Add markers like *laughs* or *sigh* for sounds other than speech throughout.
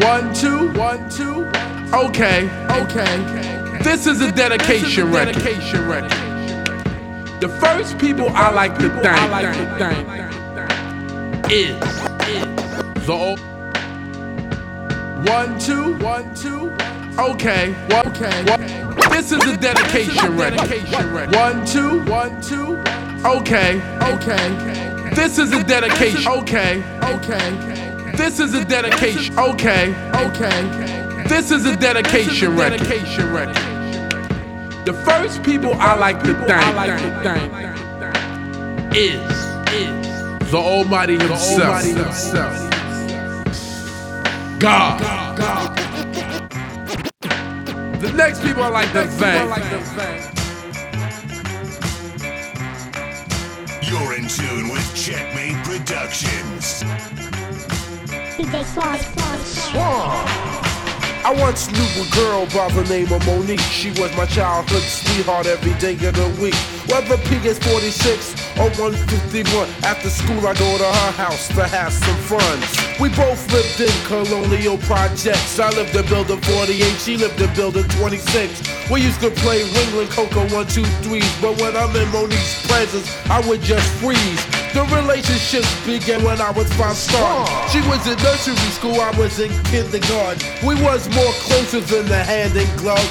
One, two, one, two. Okay, okay. This is a dedication record. Dedication. The first people I like to thank is the old. One, two, one, two. Okay, okay. This is a dedication record. One, two, one, two. Okay, okay. This is a dedication. Okay, okay. This is a dedication. Okay, okay. This is a dedication record. The first people I like to thank is the Almighty Himself. God. The next people I like to thank. You're in tune with Checkmate Productions. I once knew a girl by the name of Monique. She was my childhood sweetheart every day of the week. Whether PS46 or 151, after school I go to her house to have some fun. We both lived in colonial projects. I lived in building 48, she lived in building 26. We used to play Ringling Coco 1, 2, 3, but when I'm in Monique's presence, I would just freeze. The relationships began when I was five star. She was in nursery school, I was in kindergarten. We was more closer than the hand and glove.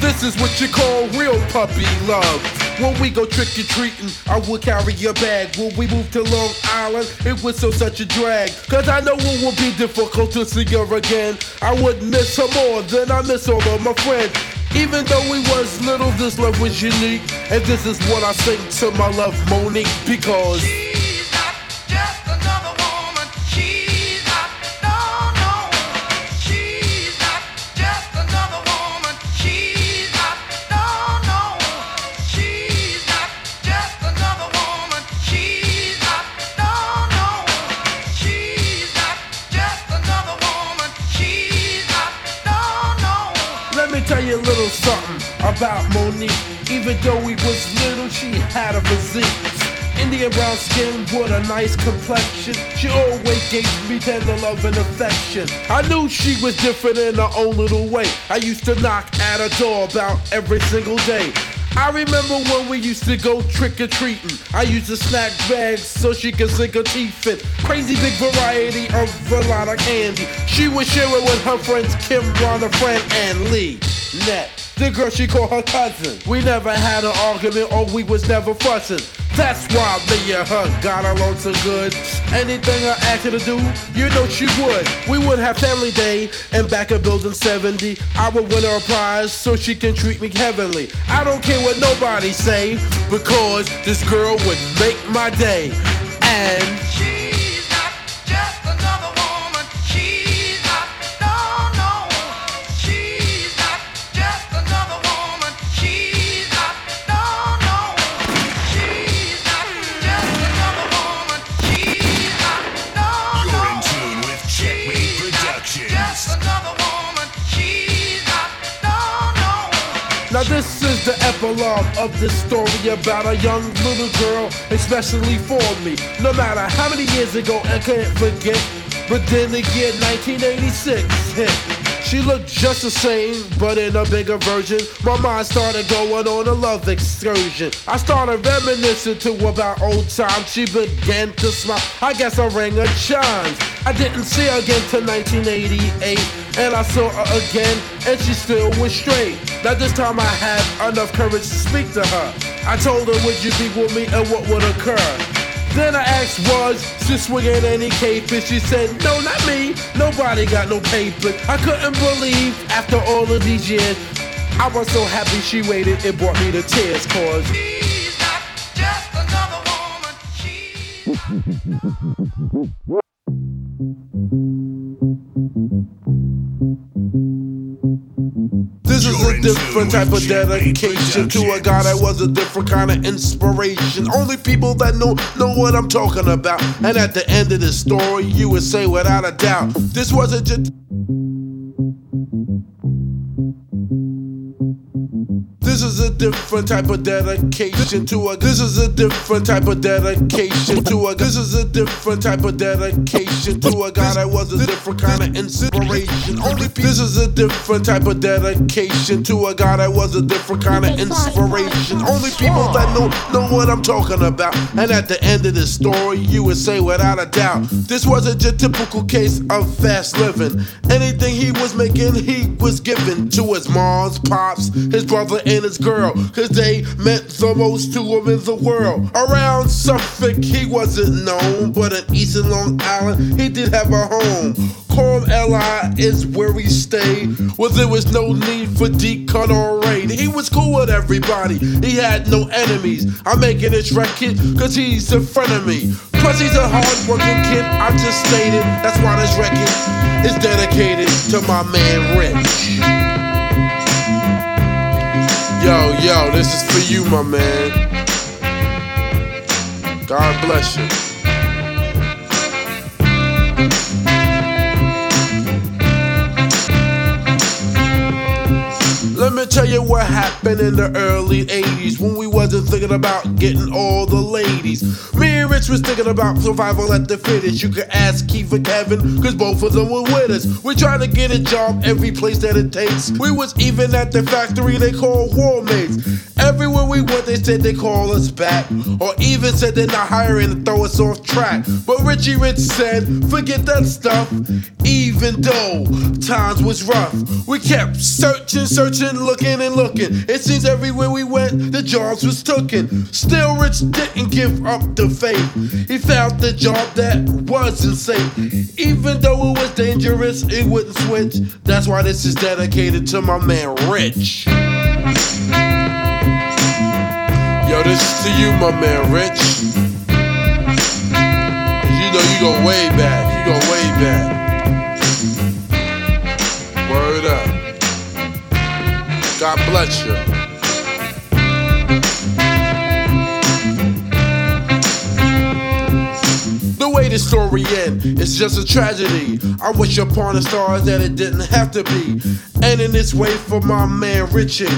This is what you call real puppy love. When we go trick or treating, I would carry your bag. When we moved to Long Island, it was so such a drag. Cause I know it would be difficult to see her again. I would miss her more than I miss all of my friends. Even though we was little, this love was unique. And this is what I sing to my love, Monique, because. About Monique. Even though we was little, she had a physique. Indian brown skin with a nice complexion. She always gave me tender love and affection. I knew she was different in her own little way. I used to knock at her door about every single day. I remember when we used to go trick or treating. I used to snack bags so she could sink her teeth in. Crazy big variety of a lot of candy. She would share it with her friends Kim, her friend, and Lee. Net. The girl she called her cousin. We never had an argument or we was never fussing. That's why me and her got along so good. Anything I asked her to do, you know she would. We would have family day and back at building 70. I would win her a prize so she can treat me heavenly. I don't care what nobody say because this girl would make my day. And the epilogue of this story about a young little girl, especially for me. No matter how many years ago, I can't forget. But then again, 1986 hit. She looked just the same, but in a bigger version. My mind started going on a love excursion. I started reminiscing to about old times. She began to smile. I guess I rang her chimes. I didn't see her again till 1988, and I saw her again, and she still was straight. Now this time I had enough courage to speak to her. I told her, would you be with me, and what would occur? Then I asked, was she swinging any cape? And she said, no, not me. Nobody got no paper. I couldn't believe after all of these years. I was so happy she waited, it brought me to tears, cause She's not This is You're a different type of dedication to a God that was a different kind of inspiration. Only people that know know what I'm talking about. And at the end of the story, you would say without a doubt, this wasn't just. This is a different type of dedication to a. This is a different type of dedication to a. This is a different type of dedication to a guy that was a different kind of inspiration. Only this is a different type of dedication to a guy that was a different kind of inspiration. Only people that know know what I'm talking about. And at the end of the story, you would say without a doubt, this wasn't your typical case of fast living. Anything he was making, he was giving to his mom's pops, his brother, and his girl. Cause they meant the most to him in the world. Around Suffolk, he wasn't known, but in East Long Island, he did have a home. Calm LI is where we stayed, where there was no need for decut or raid. He was cool with everybody, he had no enemies. I'm making this record cause he's in front of me. Plus, he's a hard working kid, I just stated. That's why this record is dedicated to my man Rich. Yo, yo, this is for you, my man. God bless you. Let me tell you what happened in the early 80s when we wasn't thinking about getting all the ladies. Me and Rich was thinking about survival at the fittest. You could ask Keith and Kevin, cause both of them were with us. We trying to get a job every place that it takes. We was even at the factory they call war mates. Everywhere we went, they said they call us back, or even said they're not hiring to throw us off track. But Richie Rich said, forget that stuff. Even though times was rough, we kept searching, searching, looking and looking. It seems everywhere we went, the jobs was tooken. Still, Rich didn't give up the faith. He found the job that wasn't safe. Even though it was dangerous, it wouldn't switch. That's why this is dedicated to my man Rich. Yo, this is to you, my man Rich. You know you go way back. You go way back. God bless you. The way the story ends, it's just a tragedy. I wish upon the stars that it didn't have to be. Ending this way for my man Richard.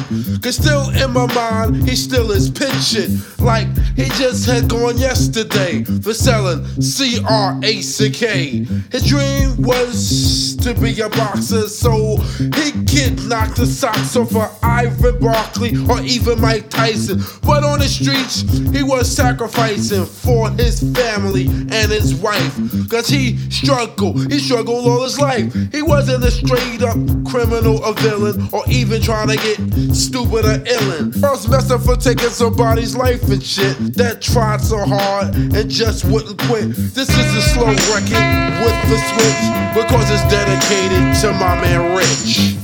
Cause still in my mind, he still is pitching. Like he just had gone yesterday for selling C R A C K. His dream was to be a boxer, so he could knock the socks off of Iran Barkley or even Mike Tyson. But on the streets, he was sacrificing for his family and his wife. Cause he struggled, he struggled all his life. He wasn't a straight up criminal or villain, or even trying to get stupid or illin'. First messed up for taking somebody's life and shit that tried so hard and just wouldn't quit. This is a slow record with the switch because it's dedicated to my man Rich.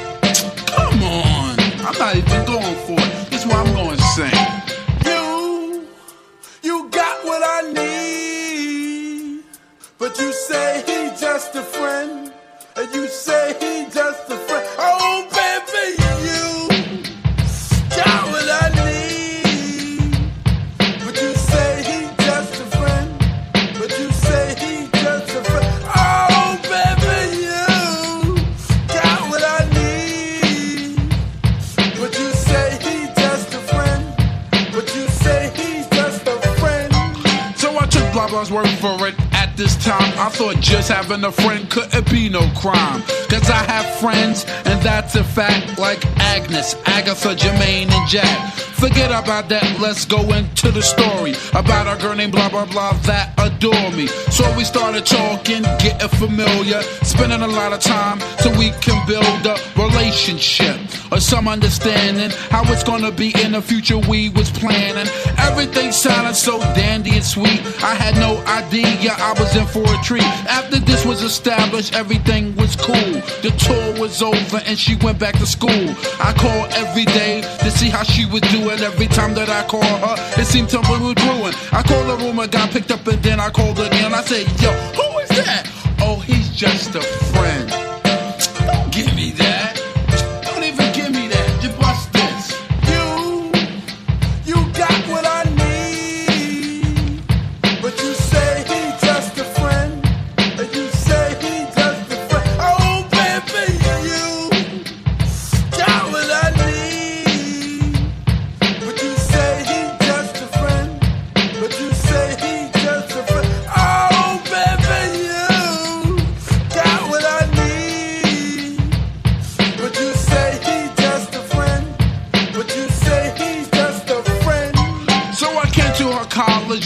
I'm not even going for it. This is what I'm going to sing. You, you got what I need, but you say he just a friend, and you say he just dollars worth for it at this time. I thought just having a friend couldn't be no crime. Cause I have friends, and that's a fact, like Agnes, Agatha, Jermaine, and Jack. Forget about that, let's go into the story about a girl named blah blah blah that adore me. So we started talking, getting familiar, spending a lot of time so we can build a relationship or some understanding how it's gonna be in the future we was planning. Everything sounded so dandy and sweet. I had no idea I was in for a treat. After this was established, everything was cool. The tour was over and she went back to school. I called every day to see how she was doing. Every time that I call her, it seemed something was brewing. I called the room, I got picked up, and then I called again. I said, Yo, who is that? Oh, he's just a friend. Don't give me that.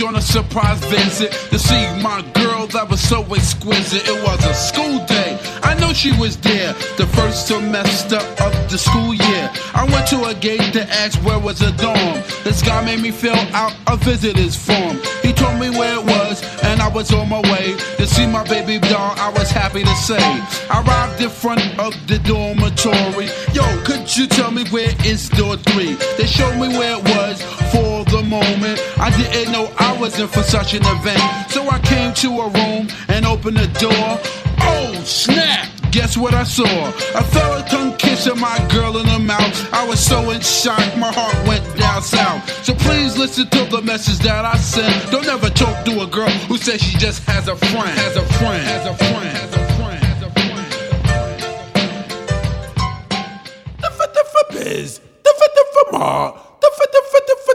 On a surprise visit to see my girl that was so exquisite. It was a school day. I know she was there the first semester of the school year. I went to a gate to ask where was a dorm. This guy made me fill out a visitor's form. He told me where it was, and I was on my way to see my baby doll. I was happy to say. I arrived in front of the dormitory. Yo, could you tell me where is door three? They showed me where it was for the moment. I didn't know I was in for such an event. So I came to a room and opened the door. Oh, snap! Guess what I saw? A fella tongue kissing my girl in the mouth. I was so in shock, my heart went down south. So please listen to the message that I sent. Don't ever talk to a girl who says she just has a friend. Has a friend. Has a friend. Has a friend. Has a friend. The fit the for biz. The fit the for ma. The fit the fit the fit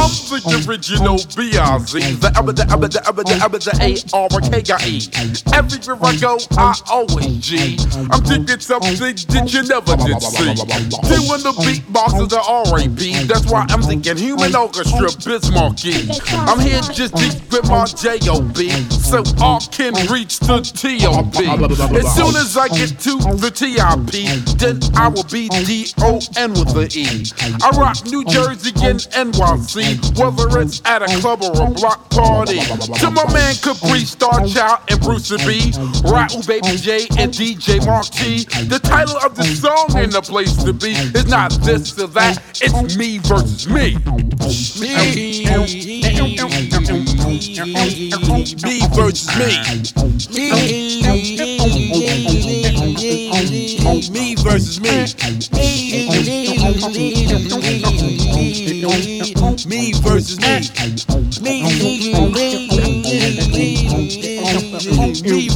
I'm the original B.I.Z. The Abba, the Abba, the Abba, the Abba, the A-R-K-I-E. Everywhere I go, I always G. I'm thinking something that you never did see. Doing the beatbox of the R.A.B. That's why I'm thinking human orchestra Biz Markie. I'm here just deep with my J.O.B. So I can reach the T.O.P. As soon as I get to the T.I.P., then I will be D.O.N. with the E. I rock New Jersey and NYC, whether it's at a club or a block party. To my man Capri, Star Child, and Bruce B. Raul Baby J and DJ Mark T. The title of the song ain't the place to be. It's not this or that, it's me versus me. Me, me versus me. Me versus me. Me versus me. Me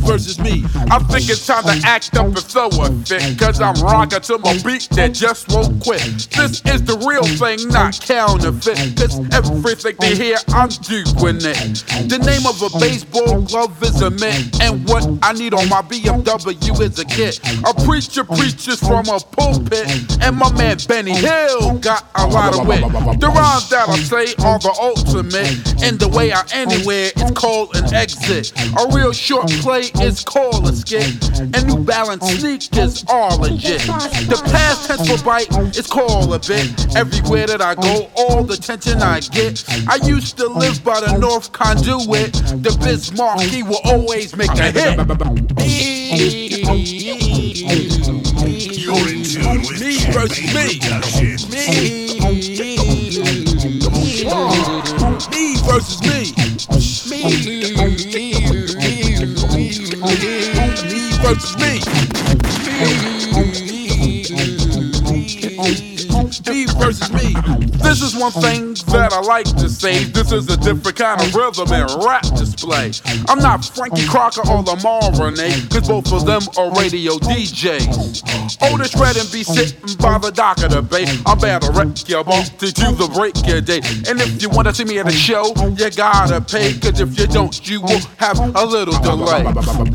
versus me. I think it's time to act up and throw a fit. Cause I'm rocking to my beat that just won't quit. This is the real thing, not counterfeit. Cause everything they hear, I'm doing it. The name of a baseball glove is a mitt. And what I need on my BMW is a kit. A preacher preaches from a pulpit. And my man Benny Hill got a lot of wit. The rhymes that I say are the ultimate. And the way I anywhere is called an exit. A real short play is called a skit. And New Balance sneakers are legit. The past tense for bite is called a bit. Everywhere that I go, all the attention I get. I used to live by the North Conduit. The Biz Markie will always make a hit. You're in tune with Me versus me. Productions. Me versus me. Me versus me. me versus me. This is one thing that I like to say. This is a different kind of rhythm and rap display. I'm not Frankie Crocker or Lamar Renee, cause both of them are radio DJs. Otis oh, Redding be sitting by the dock of the bay. I'm bound to wreck your boss to do the break your day. And if you wanna see me at a show, you gotta pay, cause if you don't, you will have a little delay.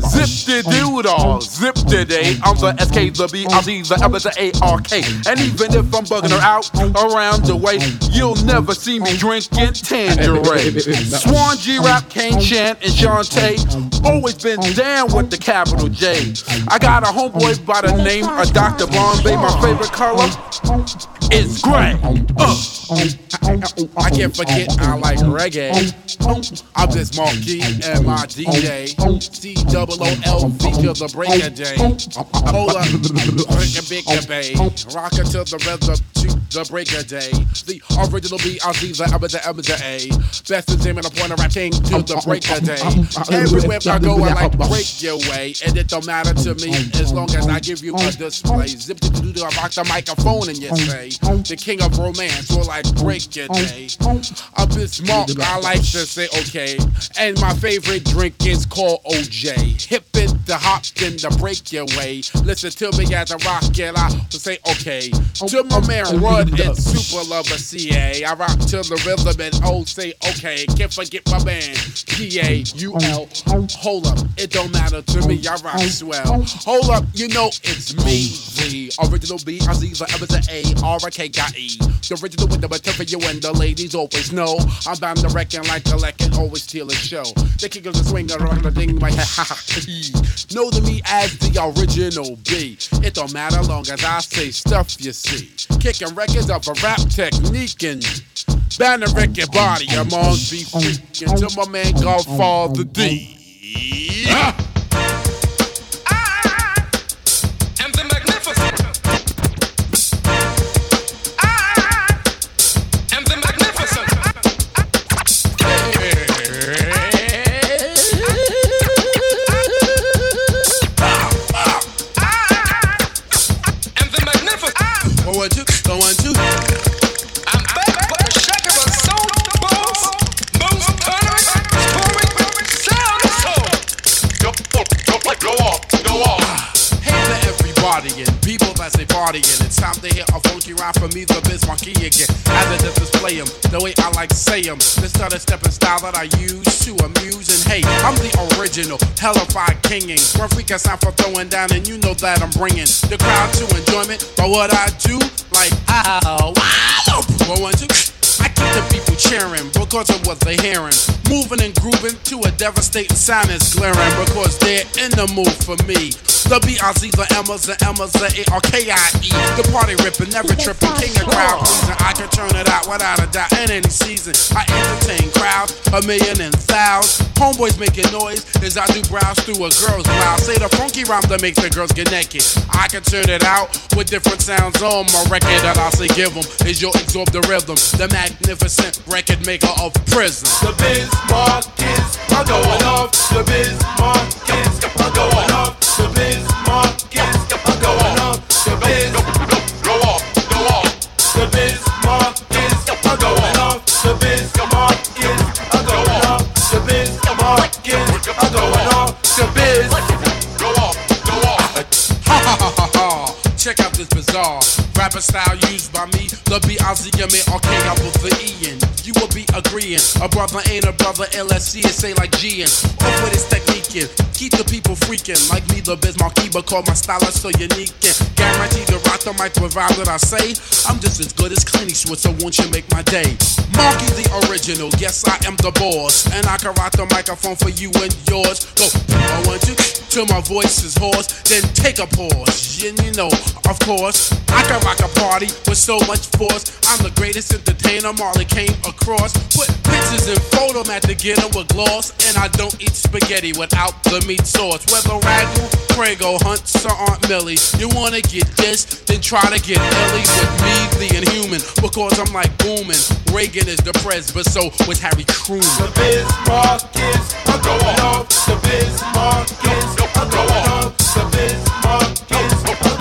Zip the all, zip the day. I'm the SK, the B, I Z, the M, the A, R, K. And even if I'm bugging her out around the way, you'll never see me drinking Tanqueray. Swan G Rap, Kane Chan, and Shantae. Always been down with the capital J. I got a homeboy by the name of Dr. Bombay. My favorite color is gray. Uh. I can't forget I like reggae. I'm this monkey and my DJ. C double O L feature the break of day. Hold up, break a big bay. Rock until the rhythm the break of day. The original B, I'll see the M, the the A. Best in team and a point of rap king to the break of day. Everywhere I go, I like break your way. And it don't matter to me as long as I give you a display. Zip to do I rock the microphone and you say, the king of romance will like break your day. A bit smart, I like to say okay. And my favorite drink is called OJ. Hip it, the hop, then the break your way. Listen to me as I rock it, I will say okay. To my man Rud and Super Lover CA. I rock to the rhythm and oh say okay. Can't forget my man G-A-U-L. Hold up, it don't matter to me, I rock swell. Hold up, you know it's me, the original B, I Z, the M, A, R, I, K, got E. The original with the material and the ladies always know. I'm bound to reckon like a and always steal a show. The kick of the swing around the ding, my *laughs* ha ha. Know to me as the original B. It don't matter long as I say stuff you see. Records of a rap technique and Banner record body among be freaking to my man Godfather D. like 'em. This other stepping style that I use to amuse. And hate. I'm the original, hellified king. And one freak sound for throwing down, and you know that I'm bringing the crowd to enjoyment by what I do. Like, wow. I keep the people cheering because of what they're hearing. Moving and grooving to a devastating sound is glaring because they're in the mood for me. The B-I-Z, the M's, the M's, the A-R-K-I-E. The party ripping, never tripping, king of crowd pleasing. I can turn it out without a doubt in any season. I entertain crowds, a million and thousands. Homeboys making noise as I do browse through a girl's mouth. Say the funky rhyme that makes the girls get naked. I can turn it out with different sounds on my record that I say give 'em is you'll absorb the rhythm. The magnificent record maker of prison. The Bismarck is are going off. The Bismarck is are going off. The Bismarck is are going off. The Biz bizarre rapper style used by me. The B-I-Z-M-A-R-K, I put the E in. You will be agreeing. A brother ain't a brother, LSC is say like G and off with his technique in. Keep the people freaking like me, the Biz Markie, but call my style so unique and guaranteed to rock the mic vibe that I say. I'm just as good as Clint Eastwood, so won't you make my day? Marky the original, yes I am the boss, and I can rock the microphone for you and yours. Go, I want you till my voice is hoarse, then take a pause. And you know, of course, I can rock a party with so much force. I'm the greatest entertainer Marley came across. Put pictures and photo at get 'em with gloss, and I don't eat spaghetti without the meat sauce. Whether Ragu, Prego, Hunt, or Aunt Millie, you wanna get this, then try to get Ellie with me, the inhuman, because I'm like booming. Reagan is the but so was Harry Truman. The Bismarck is are going off. The Bismarck is are going off. The Bismarck is. The Go off, go off.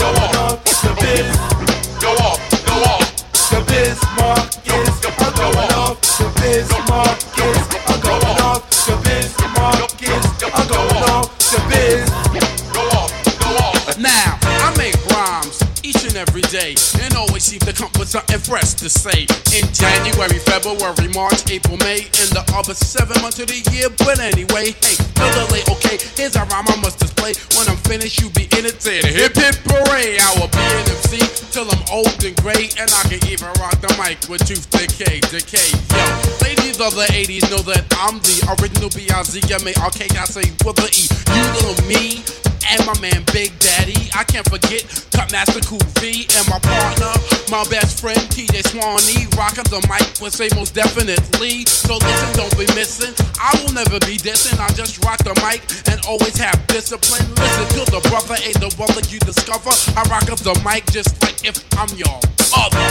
Need to come with something fresh to say. In January, February, March, April, May, in the other seven months of the year. But anyway, hey, delay, okay. Here's a rhyme I must display. When I'm finished, you be the hip hip parade. I will be an MC till I'm old and gray, and I can even rock the mic with tooth decay, decay. Yo, ladies of the 80s know that I'm the original B-I-Z-M-A-R-K. I say with the E. You little me and my man Big Daddy. I can't forget Cutmaster Cool V and my partner, my best friend TJ Swanee. Rocking the mic with say most definitely. So listen, don't be missing. I will never be dissing. I just rock the mic and always have discipline. Listen to the brother, ain't the that you discover. I rock up the mic just like if I'm your mother.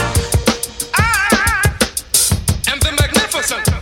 I am the magnificent.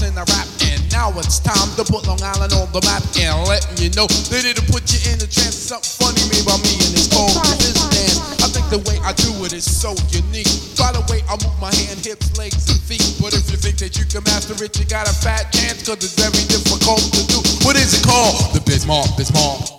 Rap, and now it's time to put Long Island on the map and letting you know that it'll put you in a trance. Something funny made by me, and it's called this dance. I think the way I do it is so unique. By the way, I move my hand, hips, legs, and feet. But if you think that you can master it, you got a fat chance, cause it's very difficult to do. What is it called? The Bismarck, Bismarck.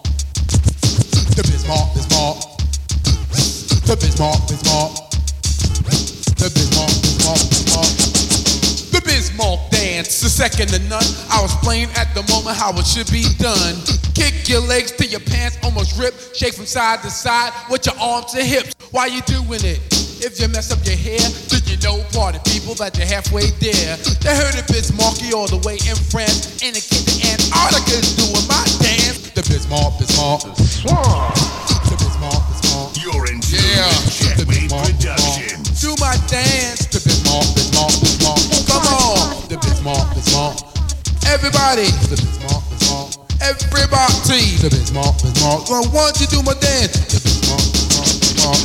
Pants rip. Shake from side to side with your arms and hips while you doing it. If you mess up your hair, then you know party people that you're halfway there. They heard it Biz Markie all the way in France. And the kid in Antarctica is doing my dance. The Bismarck, Bismarck. Bismarck. The Bismarck, Bismarck. You're in tune Yeah. with Checkmate Bismarck. Bismarck. Do my dance to Bismarck, Bismarck, Bismarck. Come on, the Bismarck, Bismarck. Everybody, the Bismarck, Everybody, the Bismarck, Bismarck. I want you to do my dance, the Bismarck, Bismarck, Bismarck.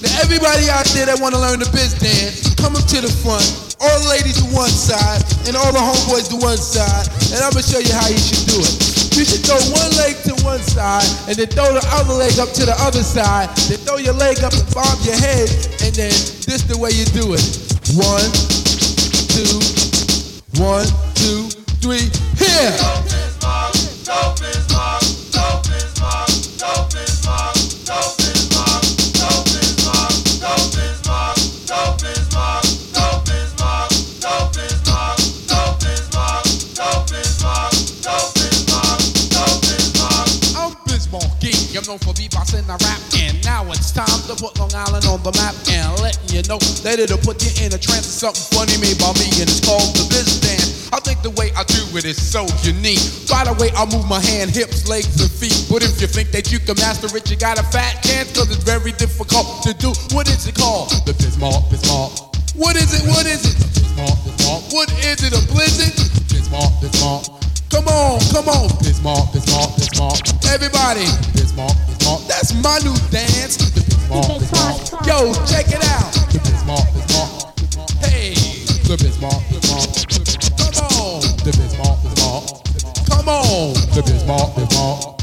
Now everybody out there that wanna learn the biz dance, come up to the front. All the ladies to one side, and all the homeboys to one side, and I'm gonna show you how you should do it. You should throw one leg to one side, and then throw the other leg up to the other side. Then throw your leg up and bob your head, and then this the way you do it. One, two, one, two, three, here. That it'll put you in a trance. Something funny made by me, and it's called the Biz Dance. I think the way I do it is so unique. By the way, I move my hand, hips, legs, and feet. But if you think that you can master it, you got a fat chance, cause it's very difficult to do. What is it called? The Bismarck, Bismarck. What is it? What is it? Bismarck, Bismarck. What is it? A blizzard? Bismarck, Bismarck. Come on, come on. Bismarck, Bismarck, Bismarck. Everybody. Bismarck, Bismarck. That's my new dance. The Bismarck, Bismarck. Yo, check it out. The Bismarck, Bismarck. Hey, the Bismarck, Bismarck. Come on. The Bismarck, Bismarck.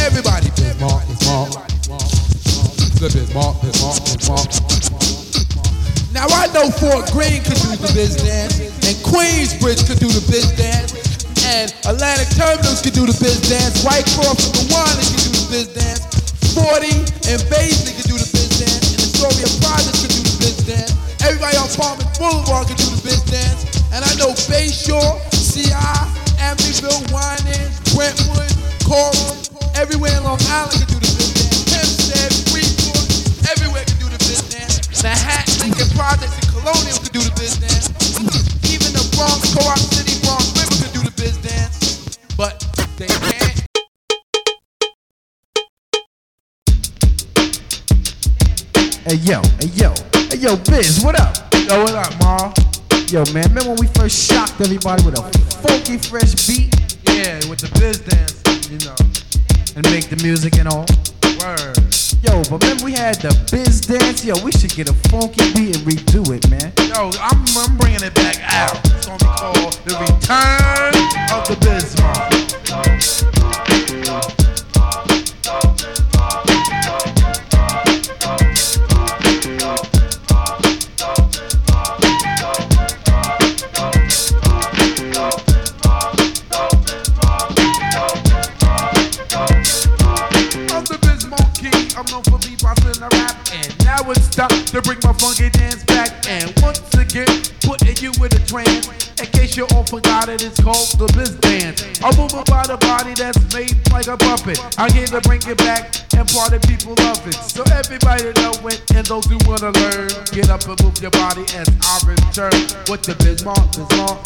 Everybody. Bismarck, Bismarck. The Bismarck, Bismarck, Bismarck. Now I know Fort Greene could do the biz dance, and Queensbridge could do the biz dance, and Atlantic Terminals could do the biz dance, White Whitecroft and Gowanus could do the biz dance, 40 and Baisley could do the biz dance, and the Astoria Project could do the biz dance. Everybody on Palmer Boulevard could do the biz dance, and I know Bayshore, CI, Amityville, Winans, Brentwood, Coral, everywhere in Long Island can do the dance. Hempstead, Freeport, everywhere could do the dance. Manhattan, Lincoln Projects, and Colonial can do the dance. Even the Bronx, Co-op City, Bronx River could do the biz dance. But they can't. Hey yo, hey yo, hey yo, Biz, what up? Yo, what up, Ma? Yo, man, remember when we first shocked everybody with a funky, fresh beat? Yeah, with the biz dance, you know. And make the music and all? Word. Yo, but remember we had the biz dance? Yo, we should get a funky beat and redo it, man. Yo, I'm, I'm bringing it back out. It's gonna be called The Return of the. I'm and rap. And now it's time to bring my funky dance back. And once again, putting you in a trance. In case you all forgot it, it's called the Biz Dance. I move about a body that's made like a puppet. I'm here to bring it back, and party people love it. So everybody know it, and those who wanna learn, get up and move your body as I return with the Bismarck, Bismarck.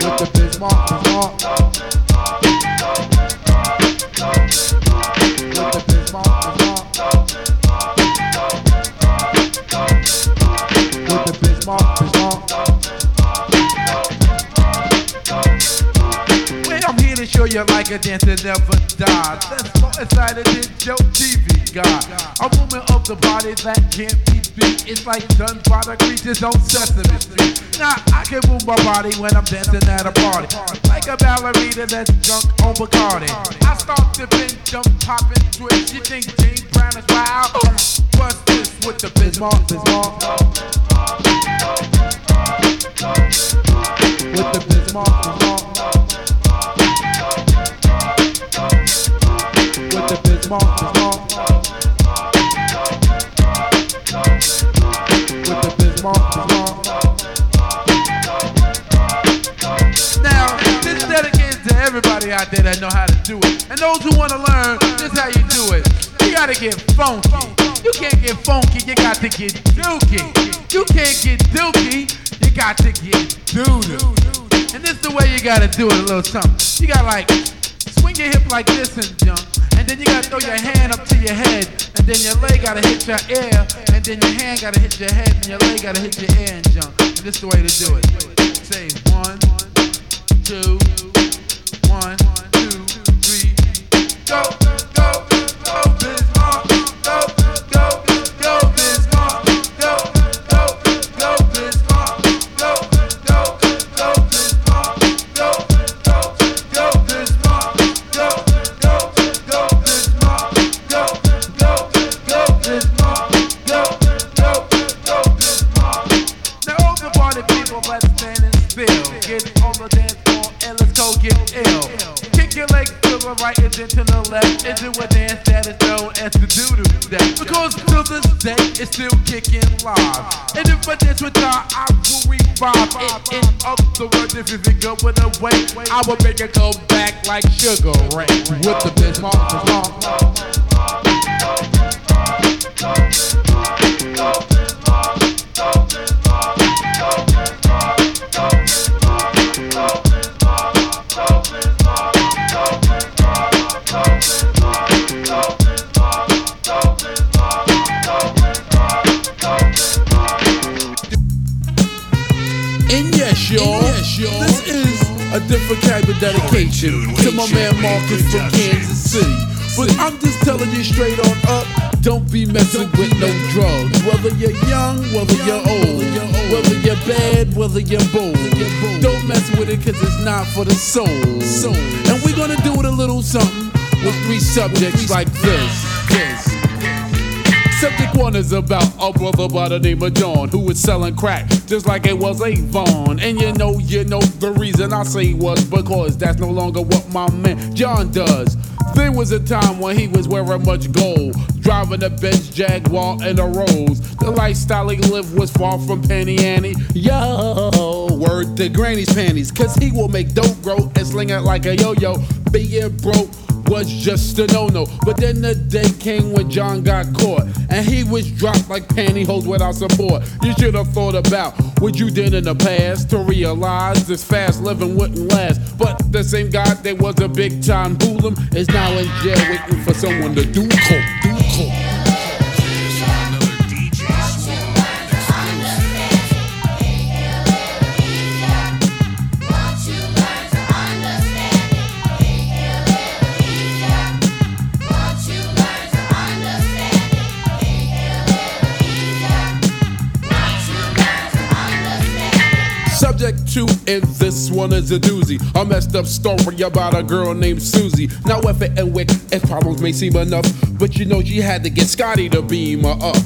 With the Bismarck, Bismarck. With Show you like a dance that never dies. That's more excited than Joe TV God. A movement of the body that can't be beat. It's like done by the creatures on Sesame Street. Now I can move my body when I'm dancing at a party. Like a ballerina that's drunk on Bacardi. I start to bend, jump, pop, and twist. You think James Brown is wild? What's this with the Bismarck, Bismarck? That know how to do it. And those who want to learn, this is how you do it. You gotta get funky. You can't get funky, you got to get dookie. You can't get dookie, you got to get doo-doo. And this is the way you gotta do it a little something. You gotta like swing your hip like this and jump. And then you gotta throw your hand up to your head. And then your leg gotta hit your ear. And then your hand gotta hit your head. And your leg gotta hit your ear and jump. And this is the way to do it. Say one, two, one, right and then to the left and do a dance that is known as the doo-doo dance. Because to this day it's still kicking live. And if I dance with y'all, I will revive it. In other words, if with a way, I will make it come back like Sugar Ray. With the Bismarck, Bismarck. A different kind of dedication to my man Marcus from Kansas City. But I'm just telling you straight on up, don't be messing with no drugs. Whether you're young, whether you're old, whether you're bad, whether you're bold. Don't mess with it cause it's not for the soul. And we're gonna do it a little something with three subjects like this. this. Subject one is about a brother by the name of John who was selling crack just like it was Avon. And you know, you know, the reason I say was because that's no longer what my man John does. There was a time when he was wearing much gold, driving a Benz Jaguar and a Rolls. The lifestyle he lived was far from penny Annie. Yo, word to granny's panties, cause he will make dope grow and sling it like a yo-yo. Being broke was just a no-no. But then the day came when John got caught, and he was dropped like pantyhose without support. You should have thought about what you did in the past to realize this fast living wouldn't last. But the same guy that was a big time hooligan is now in jail waiting for someone to do coke. Two in this one is a doozy. A messed up story about a girl named Susie. Now, if it and wick, if problems may seem enough, but you know she had to get Scotty to beam her up.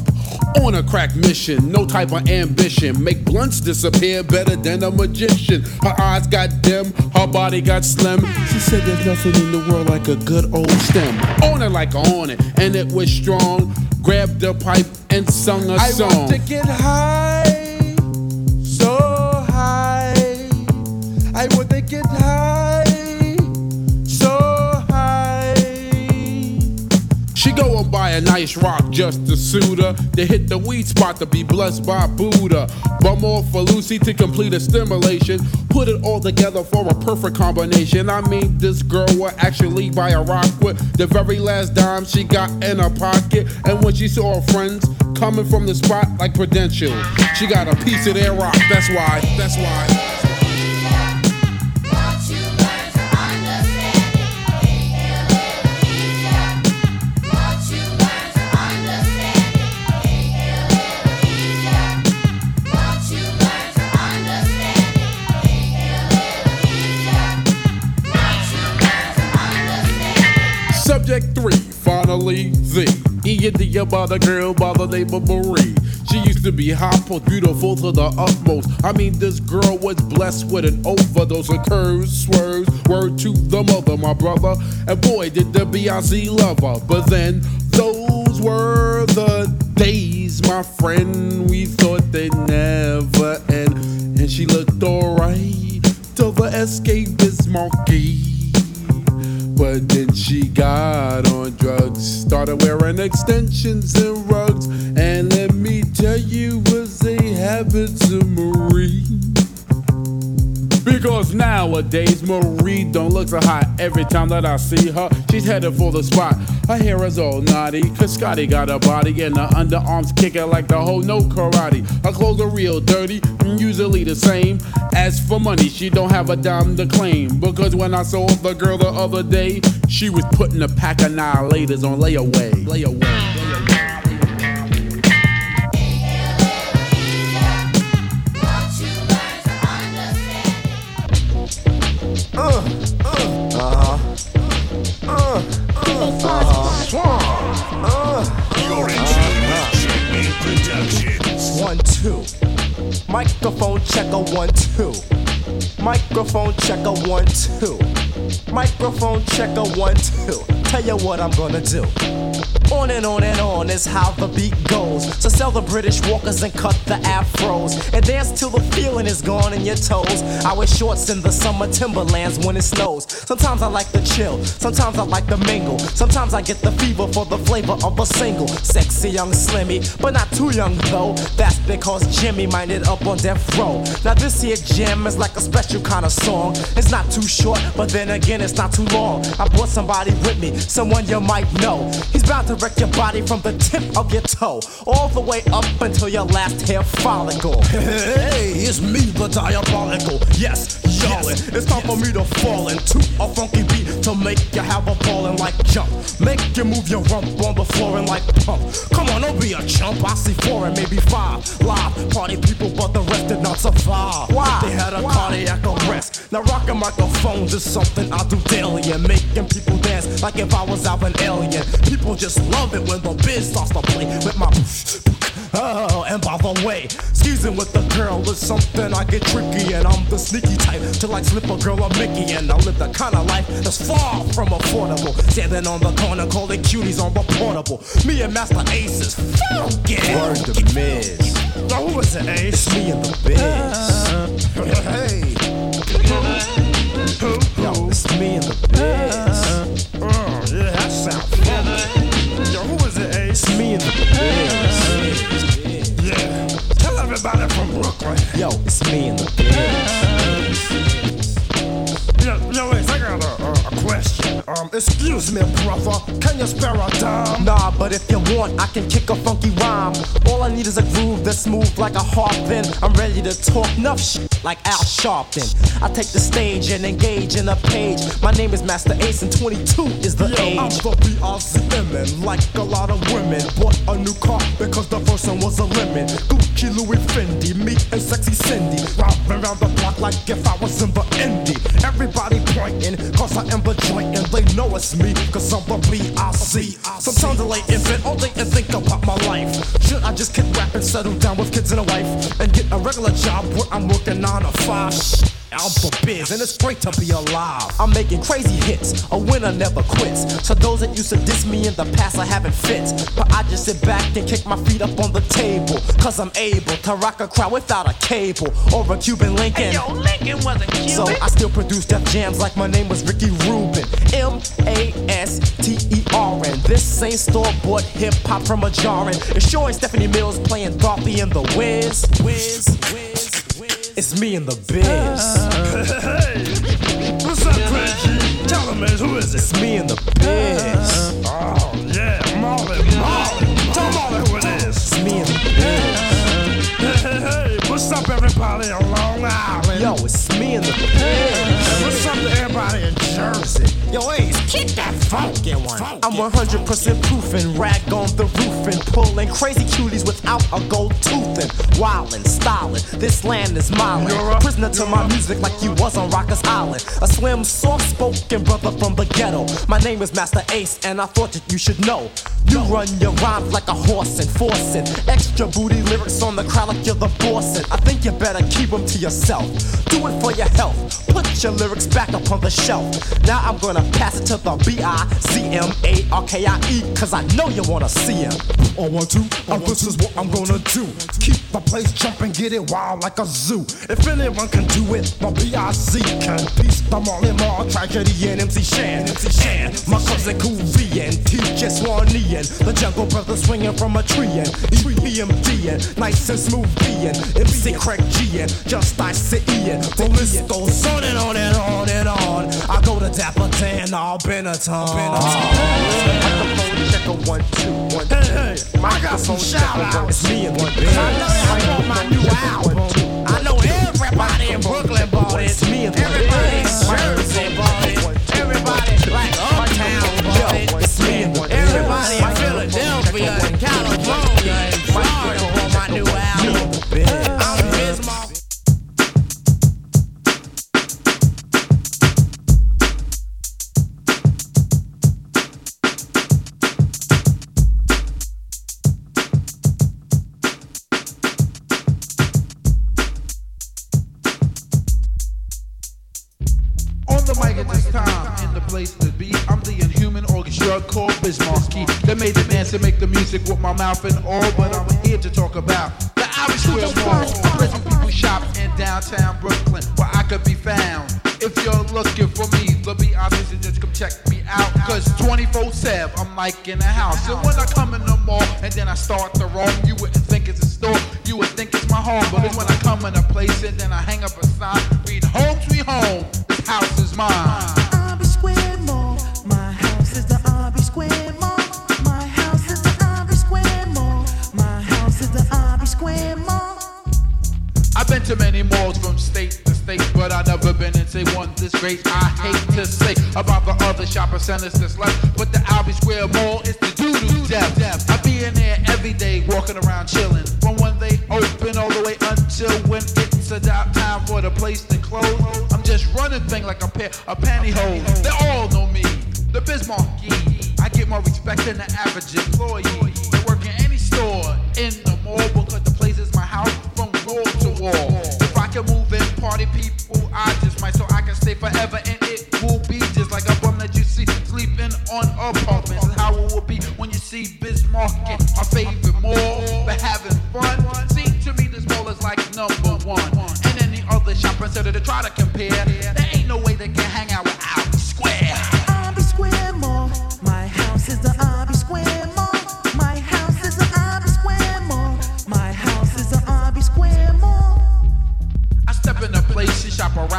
On a crack mission, no type of ambition. Make blunts disappear better than a magician. Her eyes got dim, her body got slim. She said there's nothing in the world like a good old stem. On it like on it, and it was strong. Grabbed the pipe and sung a I song. I want to get high, To get high, so high. She go and buy a nice rock just to suit her. To hit the weed spot to be blessed by Buddha. Bum off for Lucy to complete a stimulation. Put it all together for a perfect combination. I mean, this girl will actually buy a rock with the very last dime she got in her pocket. And when she saw her friends coming from the spot like Prudential, she got a piece of their rock. That's why, that's why. Three, finally the E about a girl by the name of Marie. She used to be hot, beautiful to the utmost. I mean, this girl was blessed with an overdose of curves, swerves, word to the mother, my brother. And boy, did the Beyonce love her. But then, those were the days, my friend. We thought they'd never end. And she looked alright till the escapist monkey. But then she got on drugs, started wearing extensions and rugs, and let me tell you, was a habit to Marie. Because nowadays Marie don't look so hot every time that I see her. She's headed for the spot. Her hair is all naughty, cause Scotty got a body and her underarms kicking like the whole no karate. Her clothes are real dirty, usually the same. As for money, she don't have a dime to claim. Because when I saw the girl the other day, she was putting a pack of annihilators on layaway. Layaway. layaway. Checker, one, two. Microphone checker, one, two. Microphone checker, one, two. Tell you what I'm gonna do. On and on and on is how the beat goes. So sell the British walkers and cut the afros. And dance till the feeling is gone in your toes. I wear shorts in the summer timberlands when it snows. Sometimes I like the chill, sometimes I like the mingle. Sometimes I get the fever for the flavor of a single. Sexy young slimmy, but not too young though. That's because Jimmy minded up on death row. Now this here jam is like a special kind of song. It's not too short, but then again it's not too long. I brought somebody with me, someone you might know. He's bound to wreck your body from the tip of your toe, all the way up until your last hair follicle. Hey, it's me, the diabolical. Yes, It's time for me to fall into a funky beat to make you have a ballin' like jump. Make you move your rump on the floor and like pump. Come on, don't be a chump. I see four and maybe five live party people, but the rest did not survive. Why? They had a cardiac arrest. Now rocking microphones is something I do daily and making people dance like if I was out an alien. People just love it when the biz starts to play with my. *laughs* Oh, and by the way, skeezing with a girl is something I get tricky, and I'm the sneaky type to like slip a girl a Mickey, and I live the kind of life that's far from affordable. Standing on the corner, calling cuties on the portable. Me and Master Ace is funky. Word the Miz. Now who is it, Ace? It's me and the Biz. Uh, hey. Who? Yo, it's me and the Biz. Oh, uh, yeah, that sounds funky. Yo, who is it, Ace? It's me and the Biz. Everybody from Brooklyn. Yo, it's me and the Biz. Yo, yo, I got a, a, a question. Um, excuse me, brother. Can you spare a dime? Nah, but if you want, I can kick a funky rhyme. All I need is a groove that's smooth like a harp. Then I'm ready to talk enough shit. Like Al Sharpton. I take the stage and engage in a page. My name is Master Ace and 22 is the age. I'm the BRCMN, like a lot of women. Bought a new car because the first one was a lemon. Gucci, Louis, Fendi, me and sexy Cindy. Robbing around the block like if I was in the indie. Everybody pointing, cause I am the joint and they know it's me, cause I'm the BRC. Sometimes I lay in bed all day and think about my life. Should I just keep rapping, settle down with kids and a wife, and get a regular job where I'm working nine to five? I'm for biz, and it's great to be alive. I'm making crazy hits, a winner never quits. So those that used to diss me in the past, I haven't fit. But I just sit back and kick my feet up on the table. Cause I'm able to rock a crowd without a cable or a Cuban Lincoln. Yo, Lincoln wasn't Cuban. So I still produce Def Jams like my name was Ricky Rubin. M A S T E R N. This ain't store bought hip hop from a jarring. It's sure ain't Stephanie Mills playing Dorothy in the. Wiz, Wiz, Wiz. It's me in the biz. What's up, Reggie? Tell him, man, who is it? It's me in the biz. Oh, yeah, Marley, Marley. Tell Marley who it is. It's me in the biz. Hey, hey, hey, what's up, everybody on Long Island? Yo, it's me in the biz. What's up to everybody in Jersey? Yo, Ace, kick that funky one. I'm 100% proof and rag on the roof and pulling crazy cuties without a gold tooth and wildin', stylin'. This land is mine. Prisoner to my music like you was on Rikers Island. A slim, soft spoken brother from the ghetto. My name is Master Ace, and I thought that you should know. You run your rhymes like a horse and forcing extra booty lyrics on the crowd like you're the boss. And I think you better keep them to yourself. Do it for your health. Put your lyrics back up on the shelf. Now I'm gonna pass it to the B I C M A R K I E, cause I know you wanna see him. On one, two, oh, this is what I'm gonna do. Keep the place jumping, get it wild like a zoo. If anyone can do it, the B.I.C. can. Peace, the Marley Marl, tragedy, and MC Shan. And my cousin Cool V and TJ Swanee and the Jungle Brothers swinging from a tree and EPMD and nice and smooth being MC Craig G and Just I Sit Ian. The list goes on and on and on and on. I go to Dapper Dan, all Benetton. Microphone check one, two, one, two. Hey, hey, I got some shout outs. It's me and one I know I bought my new album. I know everybody in Brooklyn bought it. It's me and one orchestra called Biz Markie. They made the dance and make the music with my mouth and all, but I'm here to talk about the Irish Square Mall. Where people shop in downtown Brooklyn, where I could be found. If you're looking for me, the be obvious and just come check me out. Cause 24 7, I'm like in the house. And when I come in the mall and then I start to roam, you wouldn't think it's a store, you would think it's my home. But when I come in a place and then I hang up a sign, read home sweet home, this house is mine. Say one this great. I hate to say about the other shopping centers that's left, but the Albee Square Mall is the doo-doo death. I be in there every day, walking around chilling. From when they open all the way until when it's about time for the place to close. I'm just running thing like a pair of pantyhose. They all know me, the Biz Markie. I get more respect than the average employee. They work in any store in the mall because the place is my house from wall to wall. If I can move in, party people, I might so I can stay forever and it will be just like a bum that you see sleeping on apartments. Is how it will be when you see Bismarck in my favorite mall. But having fun, see to me this mall is like number one. And any other shopping center to try to compare, there ain't no way they can hang out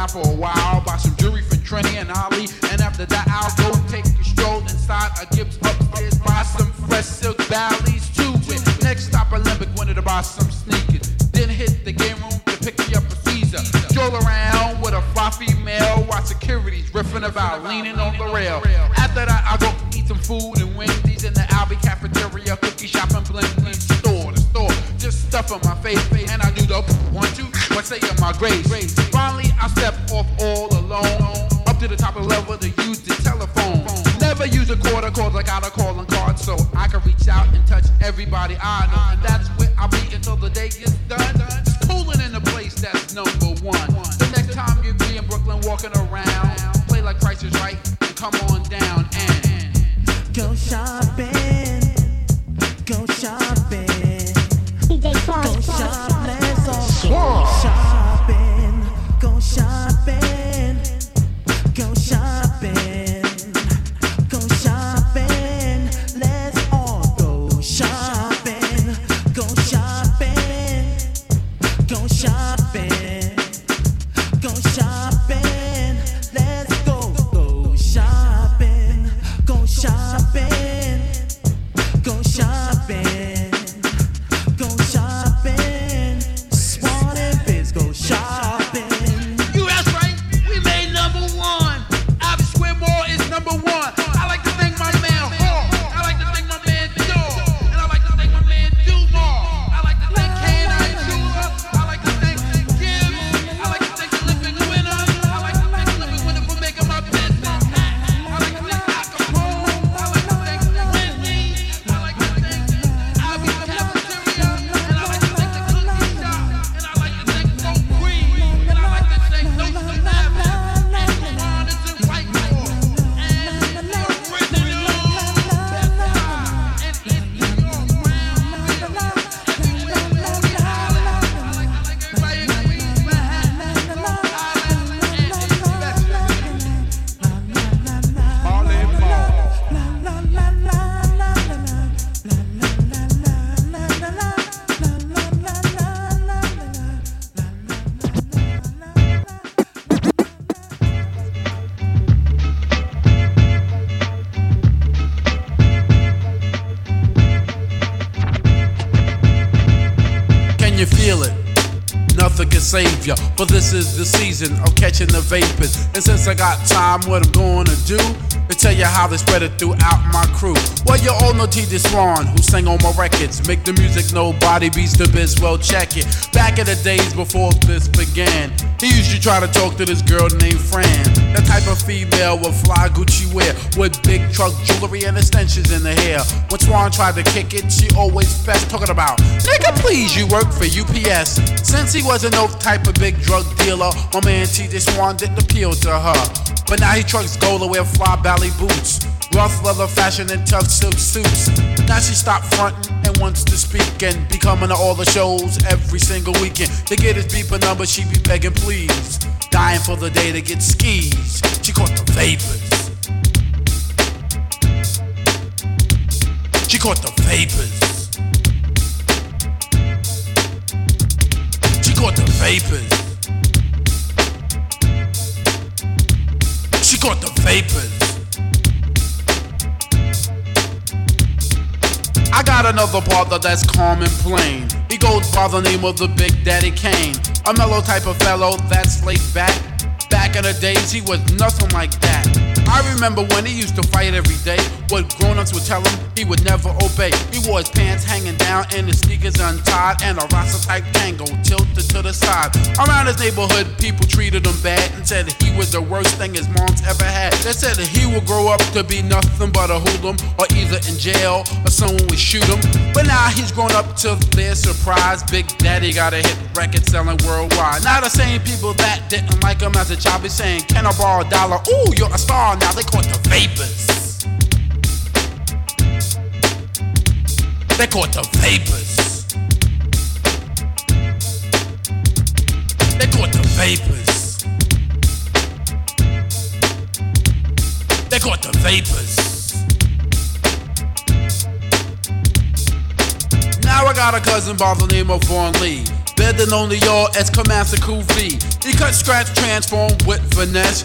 around for a while. Buy some jewelry from Trini and Ali. And after that, I'll go take a stroll inside a Gibbs upstairs. Buy some fresh silk valleys too. Next stop, Olympic, wanted to buy some sneakers. Then hit the game room to pick me up a Caesar. stroll around with a fly female while security's riffing about leaning on the rail. After that, I go eat some food and Wendy's in the Albee cafeteria, cookie shop and blindy store to store. Just stuffing my face and I do the one, two, what say in my grace. Finally, I step off all alone up to the top of the level to use the telephone. Never use a quarter cause I got a calling card so I can reach out and touch everybody I know. And that's where I'll be until the day gets done. Just cooling in a place that's number one. The next time you be in Brooklyn walking around, play like Price is Right and come on down and Go shopping. Go shopping. Go shop, let's all go shopping. Season of catching the vapors. And since I got time, what I'm gonna do to tell you how they spread it throughout my crew. Well, you all know T.J. Swan, who sang on my records. Make the music nobody beats the biz, well, check it. Back in the days before this began, he used to try to talk to this girl named Fran. The type of female with fly Gucci wear, with big truck jewelry and extensions in the hair. When Swan tried to kick it, she always fessed, talking about, nigga, please, you work for UPS. Since he wasn't no type of big drug dealer, my man T.J. Swan didn't appeal to her. But now he trucks gold to wear fly ballet boots. Rough leather fashion and tough silk suits. Now she stopped fronting wants to speak and be coming to all the shows every single weekend. To get his beeper number, she be begging please. Dying for the day to get skis. She caught the vapors. She caught the vapors. She caught the vapors. She caught the vapors. I got another brother that's calm and plain. He goes by the name of the Big Daddy Kane. A mellow type of fellow that's laid back. Back in the days, he was nothing like that. I remember when he used to fight every day. What grown-ups would tell him, he would never obey. He wore his pants hanging down and his sneakers untied, and a Rasta type tango tilted to the side. Around his neighborhood, people treated him bad and said he was the worst thing his mom's ever had. They said that he would grow up to be nothing but a hoodlum, or either in jail or someone would shoot him. But now he's grown up to their surprise. Big Daddy got a hit record selling worldwide. Now the same people that didn't like him as a child be saying, Can I borrow a dollar? Ooh, you're a star now. They caught the vapors. They caught the vapors. They caught the vapors. They caught the vapors. Now I got a cousin by the name of Vaughn Lee. Better known to y'all as Commander Cool V. He cut, scratch, transform with finesse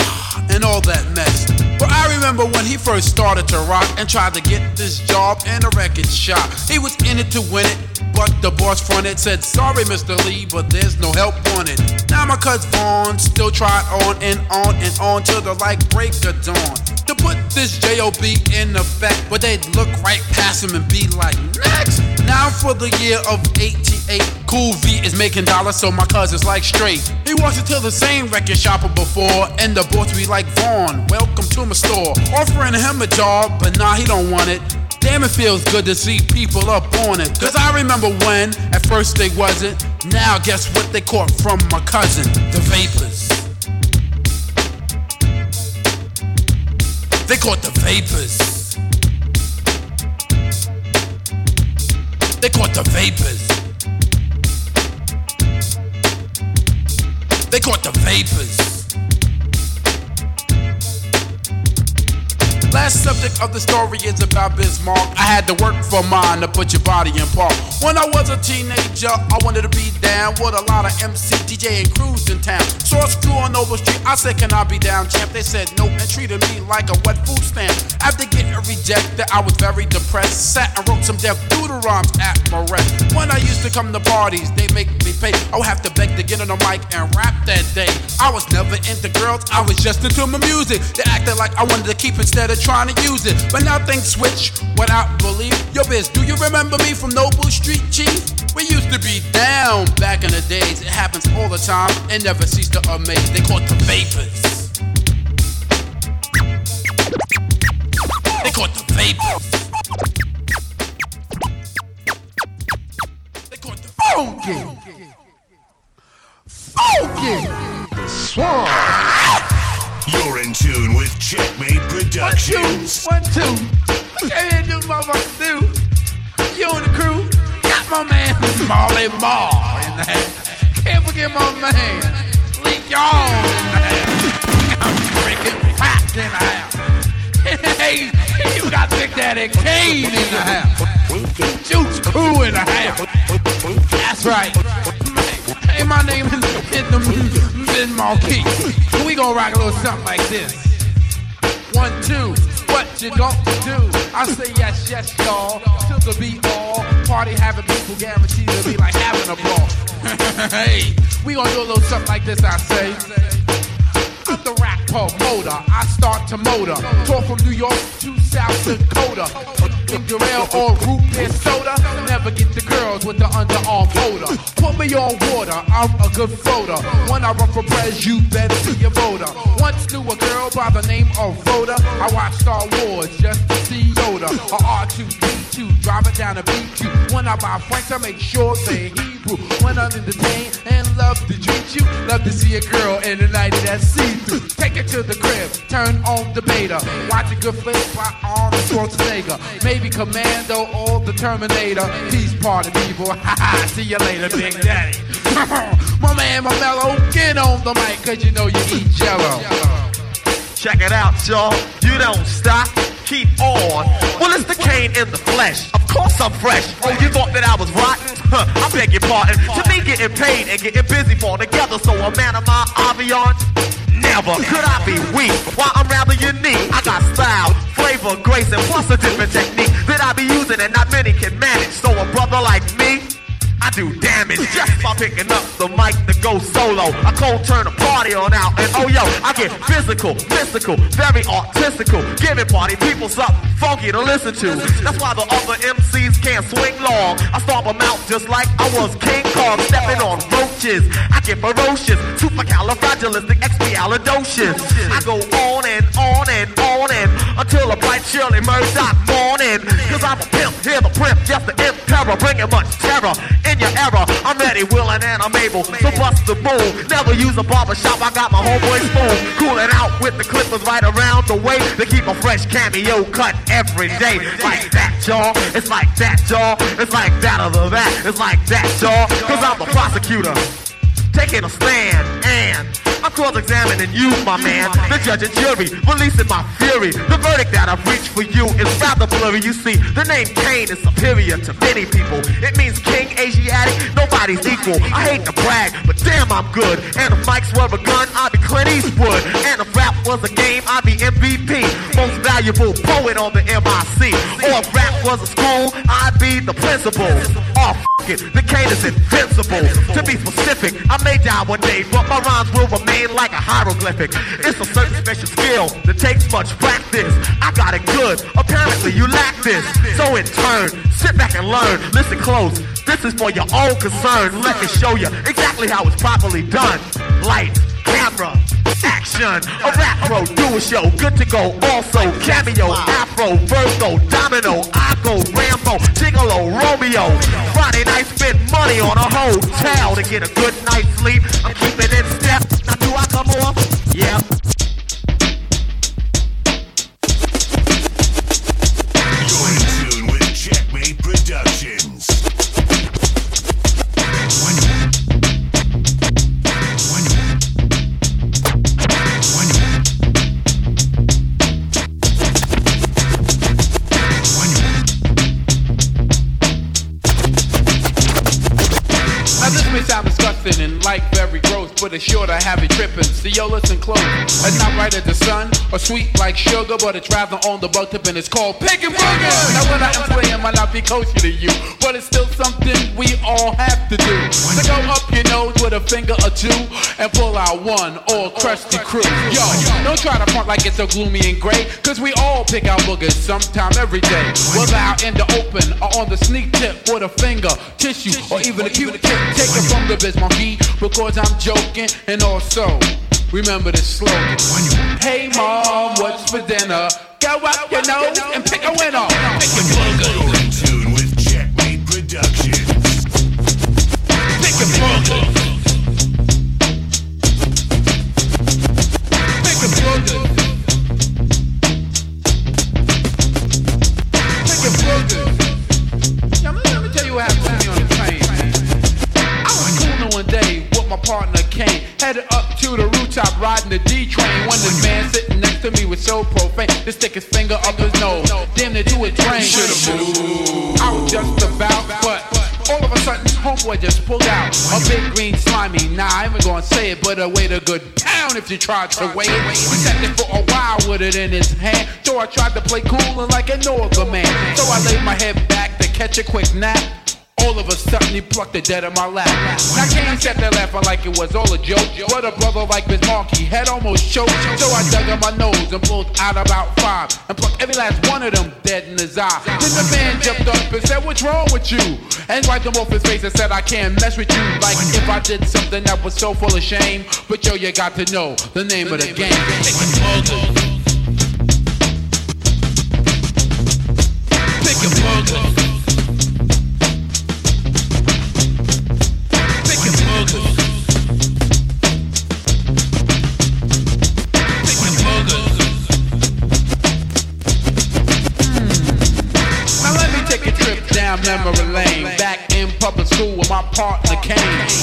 *sighs* and all that mess. But I remember when he first started to rock and tried to get this job in a record shop. He was in it to win it, but the boss fronted said, Sorry, Mr. Lee, but there's no help wanted. Now my cousin Vaughn still tried on and on and on till the light break of dawn. To put this JOB in effect, but they'd look right past him and be like, Next! Now for the year of 88, Cool V is making dollars, so my cousin's like straight. He walks into the same record shop of before, and the boss be like, Vaughn, welcome to my store. Offering him a job, but nah, he don't want it. Damn, it feels good to see people up on it. Cause I remember when, at first they wasn't. Now, guess what they caught from my cousin? The vapors. They caught the vapors. They caught the vapors. They caught the vapors. Last subject of the story is about Biz Mark. I had to work for mine to put your body in park. When I was a teenager, I wanted to be down with a lot of MC, DJ, and crews in town. Saw a screw on Noble Street. I said, Can I be down, champ? They said no and treated me like a wet food stamp. After getting rejected, I was very depressed. Sat and wrote some deaf rhymes at my rest. When I used to come to parties, they make me pay. I would have to beg to get on the mic and rap that day. I was never into girls, I was just into my music. They acted like I wanted to keep instead of trying to use it. But now things switch without belief. Yo, biz, do you remember me from Noble Street, Chief? We used to be down back in the days. It happens all the time and never cease to amaze. They caught the vapors. They caught the vapors. They caught the Funky. Funky. Swan. You're in tune with Checkmate Productions. One, two. Okay, here do motherfuckers do. You and the crew. Got my man Marley Marl in the house. Can't forget my man Lee Yaw in the. I'm freaking fat in the house. Hey, you got Big Daddy Kane in the house. Juice Crew in the house. That's right. Hey, my name is Biz Markie. We gonna rock a little something like this. One, two, what you gonna do? I say yes, yes, y'all. Till the beat all. Party having people guaranteed to be like having a ball. *laughs* hey, we gonna do a little something like this, I say. I'm the rap promoter. I start to motor. Tour from New York to South Dakota. Ginger ale or root beer soda. Never get the girls with the underarm motor. Put me on water. I'm a good floater. When I run for pres, you better be a voter. Once knew a girl by the name of Rhoda. I watched Star Wars just to see Yoda. A R2D2 driving down a BQ. When I buy Franks, I make sure they Hebrew. When I'm entertained and love to treat you, love to see a girl in the night that's see-through. Take it to the crib, turn on the beta. Watch a good flick by Arnold Schwarzenegger. Maybe Commando or the Terminator. Peace party people. Haha, see you later, Big Daddy. *laughs* my man, my mellow, get on the mic, cause you know you eat jello. Check it out, y'all. You don't stop. Keep on. Well, it's the Kane in the flesh. Of course I'm fresh. Oh, you thought that I was rotten? Huh, I beg your pardon. To me, getting paid and getting busy fall together. So a man of my aviance, never could I be weak. While I'm rather unique, I got style, flavor, grace, and plus a different technique that I be using and not many can manage. So a brother like me. I do damage just by picking up the mic to go solo. I cold turn a party on out, and oh yo, I get physical, mystical, very artistical, giving party people something funky to listen to. That's why the other MCs can't swing long. I stomp them out just like I was King Kong, stepping on roaches. I get ferocious, supercalifragilistic, expialidocious. I go on and on and on and until a bright Shirley Murdock morning. Cause I'm a pimp, here the primp, just the imp terror, bringing much terror in your era. I'm ready, willing, and I'm able to bust the move. Never use a barbershop, I got my homeboy's spoon. Cooling out with the clippers right around the way to keep a fresh cameo cut every day. Like that, y'all. It's like that, y'all. It's like that other that. It's like that, y'all. Cause I'm the prosecutor taking a stand and I'm cross-examining you, my man. The judge and jury releasing my fury. The verdict that I've reached for you is rather blurry. You see, the name Kane is superior to many people. It means king, Asiatic, nobody's equal. I hate to brag, but damn, I'm good. And if mics were a gun, I'd be Clint Eastwood. And if rap was a game, I'd be MVP. Most valuable poet on the MIC. Or if rap was a school, I'd be the principal. Oh, f- it, the Kane is invincible. To be specific, I may die one day, but my rhymes will remain like a hieroglyphic. It's a certain special skill that takes much practice. I got it good, apparently you lack this. So in turn, sit back and learn. Listen close, this is for your own concern. Let me show you exactly how it's properly done. Light, camera, action. A rap pro, do a show, good to go. Also, cameo, afro, Virgo, domino, Akko, Rambo, Gigolo, Romeo. Friday night, spend money on a hotel to get a good night's sleep. I'm keeping in step. Sugar, but it's rather on the butt tip and it's called picking booger. Now what I am playing might not be kosher to you, but it's still something we all have to do. So go up your nose with a finger or two and pull out one or crusty crew. Yo, don't try to front like it's so gloomy and gray, cause we all pick out boogers sometime every day. Whether out in the open or on the sneak tip with a finger, tissue, or even a cute tip. Take it from the Biz Markie because I'm joking and also remember this slogan. Hey mom, what's for dinner? Go up your nose and pick a winner. Pick a booger. You're in tune with Checkmate Productions. Pick a booger. Pick a booger. Pick a booger. Now, let me tell you what happened to me on the train. I was cooling one day with my partner Kane, headed up to the rooftop riding the D train. When this man sitting next to me was so profane, to stick his finger up his nose, damn near to a drain. Should've moved. I was just about, but all of a sudden, homeboy just pulled out a big green slimy. Nah, I ain't gonna say it, but a way to good pound if you tried to wait. He sat there for a while with it in his hand. So I tried to play cool and like a northern man. So I laid my head back to catch a quick nap. All of a sudden he plucked the dead in my lap. Now Kane sat there laughing like it was all a joke. But a brother like Biz Markie had almost choked. So I dug in my nose and pulled out about five and plucked every last one of them dead in his eye. Then the man jumped up and said, What's wrong with you? And wiped him off his face and said, I can't mess with you. Like if I did something that was so full of shame. But yo, you got to know the name of the game. Memory lane. Back in public school with my partner Kane.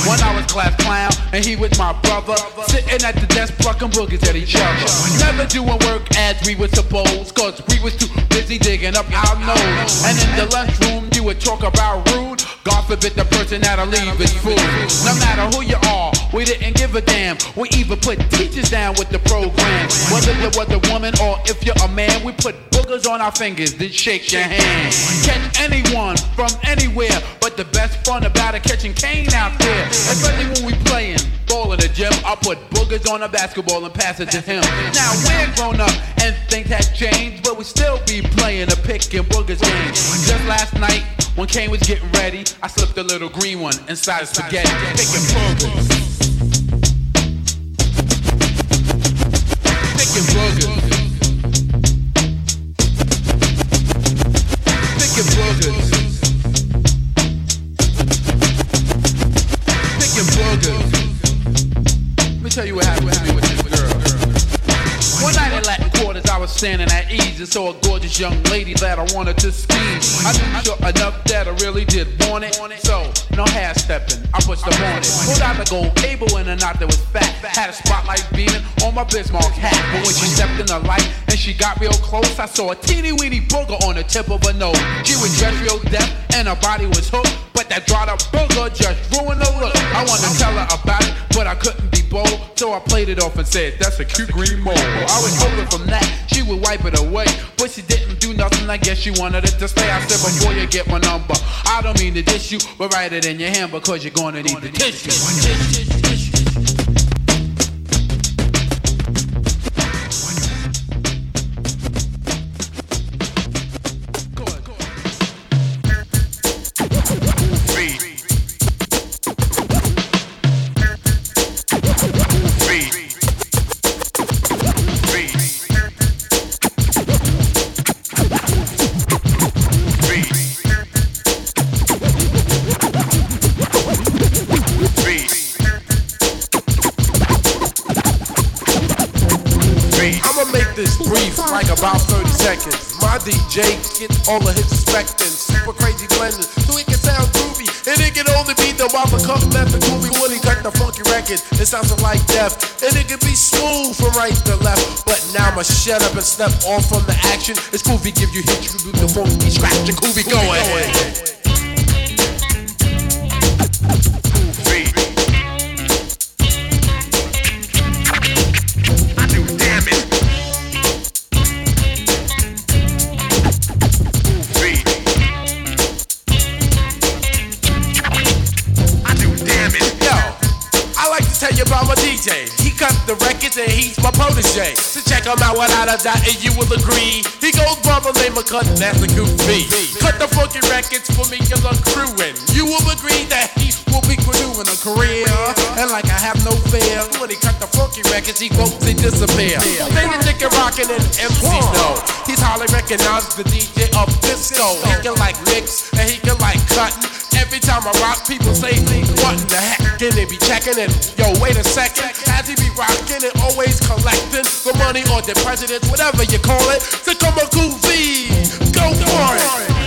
When I was class clown and he was my brother. Sitting at the desk plucking boogers at each other. Never doing work as we were supposed. Cause we was too busy digging up our nose. And in the lunchroom you would talk about rude. God forbid the person that'll leave is food. No matter who you are, we didn't give a damn. We even put teachers down with the program. Whether you was a woman or if you're a man, we put boogers on our fingers, then shake your hand. Catch anyone from anywhere, but the best fun about it catching Kane out there. Especially when we playing ball in the gym, I put boogers on a basketball and pass it to him. Now we're grown up and things have changed, but we still be playing a pick and boogers game. Just last night, when Kane was getting ready, I slipped a little green one inside spaghetti. Picking boogers. Saw a gorgeous young lady that I wanted to scheme. I knew sure enough that I really did want it. So, no half stepping, I pushed the on it. Pulled out the gold cable in a knot that was fat. Had a spotlight beaming on my Bismarck hat. But when she stepped in the light and she got real close, I saw a teeny weeny booger on the tip of her nose. She was dressed real deaf and her body was hooked. But that dried up booger just ruined the look. I wanted to tell her about it, but I couldn't be bold. So I played it off and said, That's a cute green mole. I was hoping from that she would wipe it away. But she didn't do nothing, I guess she wanted it to stay. I said, Before you get my number, I don't mean to dish you, but write it in your hand because you're gonna need the tissue. DJ gets all of his expecting, super crazy blending, so it can sound groovy. And it can only be the Whopper Cup method groovy when he the funky record. It sounds like death, and it can be smooth from right to left. But now I'ma shut up and step off from the action. It's groovy, give you hits, you do the funky scratch, and groovy, go ahead. He cut the records and he's my protege. So check him out without a doubt and you will agree. He goes by the name of Cut Master Cool V. Cut the funky records for me and the crew and you will agree that he will be renewing a career. And like I have no fear, when he cut the funky records, he quotes they disappear. They the nigga rockin' and MCs know. He's highly recognized the DJ of disco. He can like mix and he can like cutting. Every time I rock, people say, What in the heck? Can they be checking it? Yo, wait a second. Has he be rocking and always collecting the money or the presidents, whatever you call it? To come a Cool V. Go for it.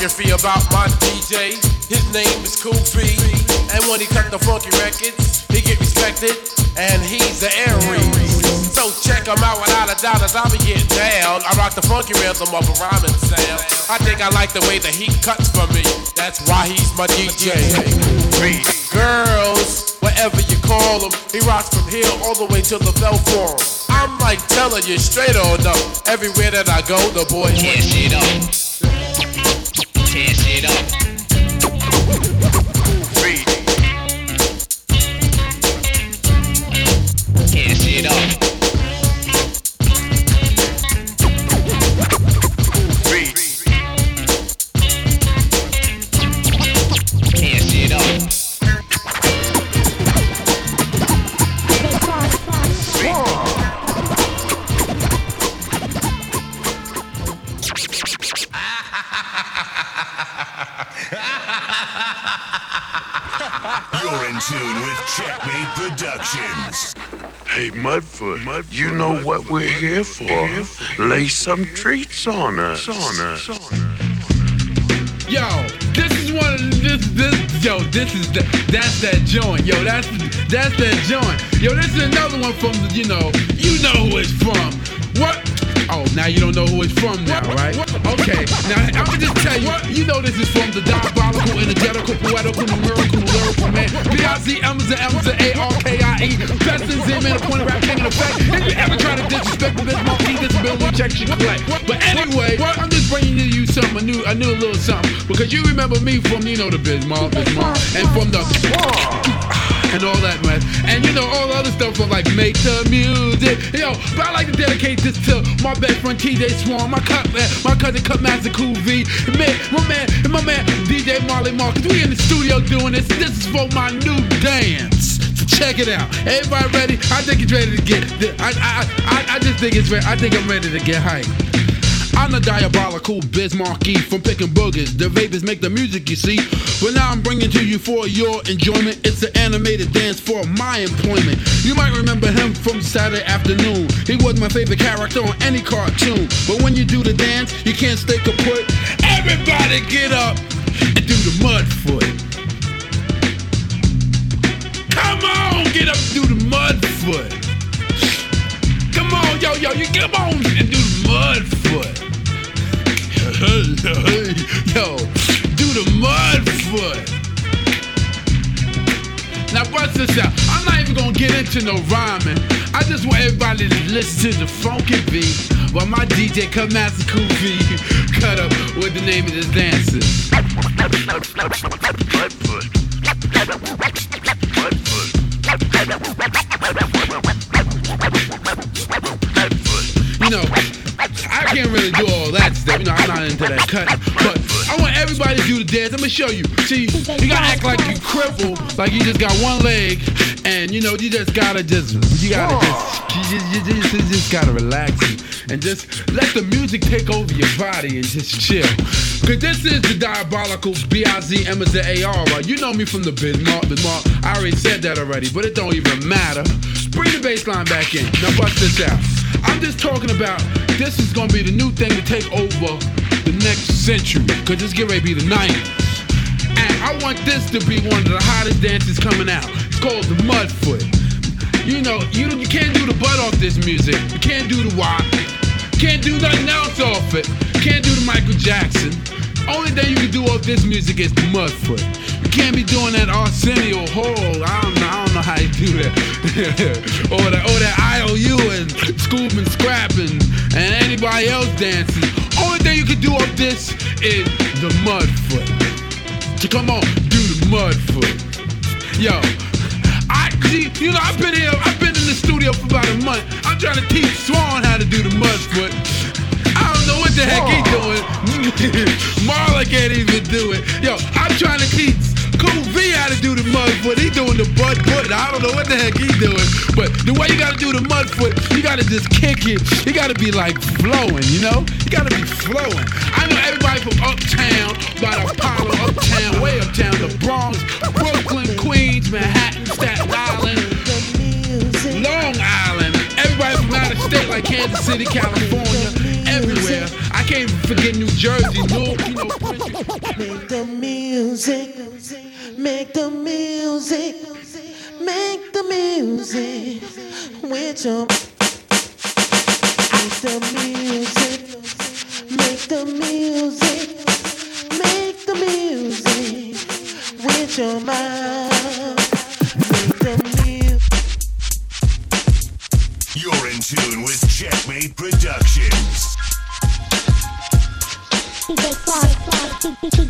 Biography about my DJ. His name is Cool V. And when he cut the funky records, he get respected. And he's the Aries. So check him out without a doubt as I be getting down. I rock the funky rhythm of a rhyming sound. I think I like the way that he cuts for me. That's why he's my DJ. Girls, whatever you call him, he rocks from here all the way to the Bell Forum. I'm like telling you straight on up. Everywhere that I go, the boys Tear shit up. Tear shit up. Tune with Checkmate Productions. Hey, Mudfoot, you know what we're here for. Lay some treats on us. On us. Yo, this is one of this this yo, this is the that's that joint. Yo, that's that's that joint. Yo, this is another one from the you know, you know who it's from. What? Oh, now you don't know who it's from now, right? Okay, now I'm gonna just tell you, you know this is from the diabolical, energetical, poetical, numerical, lyrical man. B-I-Z, M's and M's and A-R-K-I-E. Best in Z, man, a point of rap, king in effect. If you ever try to disrespect the Biz Markie, disability check should collect. But anyway, I'm just bringing to you something, a new, a new little something. Because you remember me from, you know, the Biz Mob, and from the and all that, man. And you know, all the other stuff from like make the music. Yo, but I like to dedicate this to my best friend TJ Swan, my cut man, my cousin Cut Master Cool V, man, my man, and my man DJ Marley Marcus. We in the studio doing this. This is for my new dance. So check it out. Everybody ready? I think it's ready to get. I, I, I, I just think it's ready. I think I'm ready to get hyped. I'm the diabolical Biz Markie from picking boogers. The vapors make the music, you see. But now I'm bringing to you for your enjoyment. It's an animated dance for my employment. You might remember him from Saturday afternoon. He was my favorite character on any cartoon. But when you do the dance, you can't stay kaput. Everybody get up and do the mud foot. Come on, get up and do the mud foot. Come on, yo, yo, you come on and do the mud foot. *laughs* yo, the mud foot. Now bust this out. I'm not even gonna get into no rhyming. I just want everybody to listen to the funky beat while my DJ Cool V cut up with the name of this dance is. You know, I can't really do all that stuff. You know, I'm not into that cut. But I want everybody to do the dance. I'm gonna show you. See, you gotta act like you crippled, like you just got one leg, and you know, you just gotta just, you gotta just, you just, you just, you just gotta relax and, just let the music take over your body and just chill. Cause this is the diabolical B-I-Z M is the A-R, right? You know me from the Bismarck, Bismarck. I already said that already, but it don't even matter. Bring the bass line back in. Now bust this out. I'm just talking about this is gonna be the new thing to take over the next century. Cause it's getting ready to be the 90s. And I want this to be one of the hottest dances coming out. It's called the Mudfoot. You know, you, you can't do the butt off this music. You can't do the wop. Can't do nothing else off it. Can't do the Michael Jackson. Only thing you can do off this music is the Mudfoot. You can't be doing that Arsenio Hall. I don't know. I don't know how you do that. *laughs* or that or that IOU and Scoob and Scrap and, and anybody else dancing. Thing you can do off this is the Mudfoot. So come on, do the Mudfoot. Yo, I see, you know, I've been here, I've been in the studio for about a month. I'm trying to teach Swan how to do the mud foot. I don't know what the heck he doing. *laughs* Marla can't even do it. Yo, I'm trying to teach Cool V how to do the mud foot. He doing the butt foot. I don't know what the heck he doing. But the way you gotta do the mud foot, you gotta just kick it. You gotta be like flowing, you know? You gotta be flowing. I know everybody from uptown, by the Apollo, uptown, way uptown, the Bronx, Brooklyn, Queens, Manhattan, Staten Island, Long Island. Everybody from out of state like Kansas City, California, everywhere. I can't forget New Jersey, Newark, you know, Make the music, make the music, make the music with your. Make the music, make the music, make the music with your mind.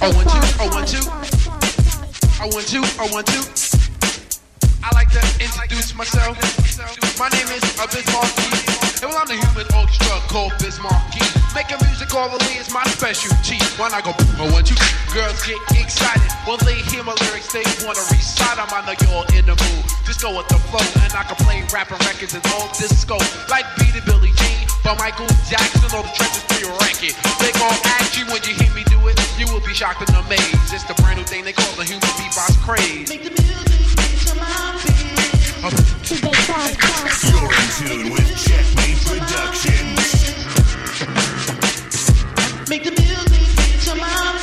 Oh, one, two. I want you. I want you, I want you. I like to introduce myself. My name is Biz Markie. And well, I'm the human orchestra called Biz Markie. Making music orally is my specialty. When I go, oh, one, two, girls get excited. When they hear my lyrics, they wanna recite them. I know you're in the mood. Just go with the flow, and I can play rapping records and all disco. Like Beat It Billie Jean, by Michael Jackson, or the trenches for your record. They gon' ask you when you hear me do it. You will be shocked and amazed. It's the brand new thing they call the human beatbox craze. You're in tune with Checkmate Productions. Make the music mind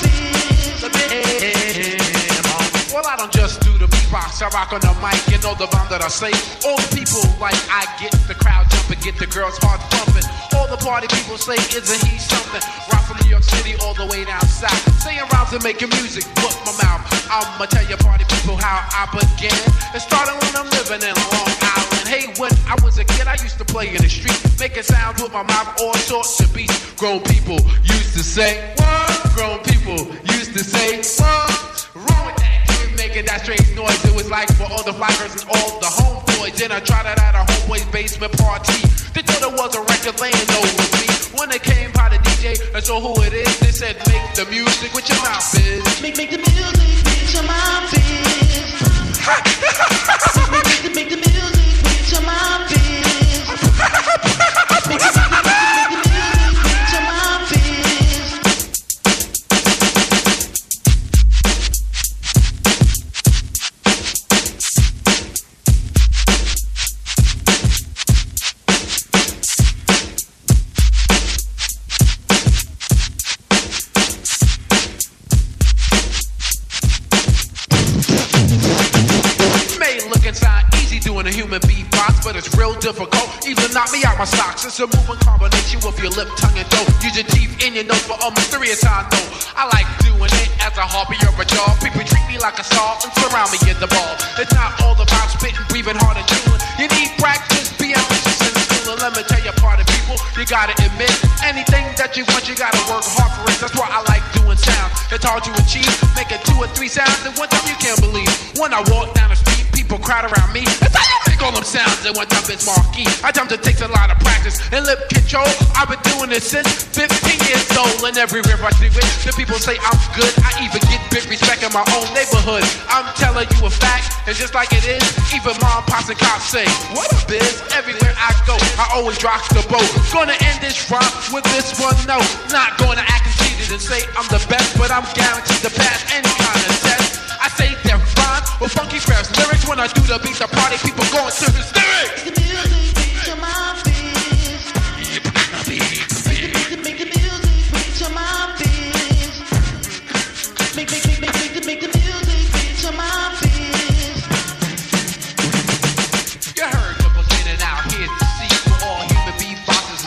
Well, I don't just do the beatbox, I rock on the mic, you know the bomb that I say. All the people like I get the crowd jumping, get the girls heart pumping. All the party people say, isn't he something? Rock from New York City all the way down south. Saying rhymes and making music, look my mouth. I'ma tell you party people how I began. It started when I'm living in Long Island. Hey, when I was a kid, I used to play in the street, making sounds with my mouth, all sorts of beats. Grown people used to say, what? Grown people used to say, what? Making that strange noise. It was like for all the fly girls and all the homeboys. Then I tried it at a homeboy's basement party. They thought it was a record laying over me. When it came by the DJ and saw who it is, they said, make the music with your mouth. Make, make the music with your bitch. *laughs* make, make, make, human knock me out my socks. It's a moving combination with your lip, tongue, and throat. Use your teeth in your nose for a mysterious I know. I like doing it as a hobby or a job. People treat me like a star and surround me in the ball. It's not all about spitting, breathing hard and chewing. You need practice, be ambitious. And let me tell you, part of people, you gotta admit anything that you want, you gotta work hard for it. That's why I like doing sound. It's hard to achieve, making two or three sounds at one time you can't believe. When I walk down the street, people crowd around me. Them sounds at one time it's marquee. I time to takes a lot of practice and lip control. I've been doing this since 15 years old, and everywhere I do it, the people say I'm good. I even get big respect in my own neighborhood. I'm telling you a fact, and just like it is, even mom, pops, and cops say, What a biz? Everywhere I go, I always rock the boat. Gonna end this rhyme with this one note. Not gonna act conceited and say I'm the best, but I'm guaranteed to pass any kind of test. With funky fresh lyrics. When I do the beat, the party people going to hysterics. The music makes your mind fizz. Make, make, make, make the music makes your mind fizz. Make, make, make, make, make, make the music makes your mind fizz. You heard beginning, now here's the sequel. All human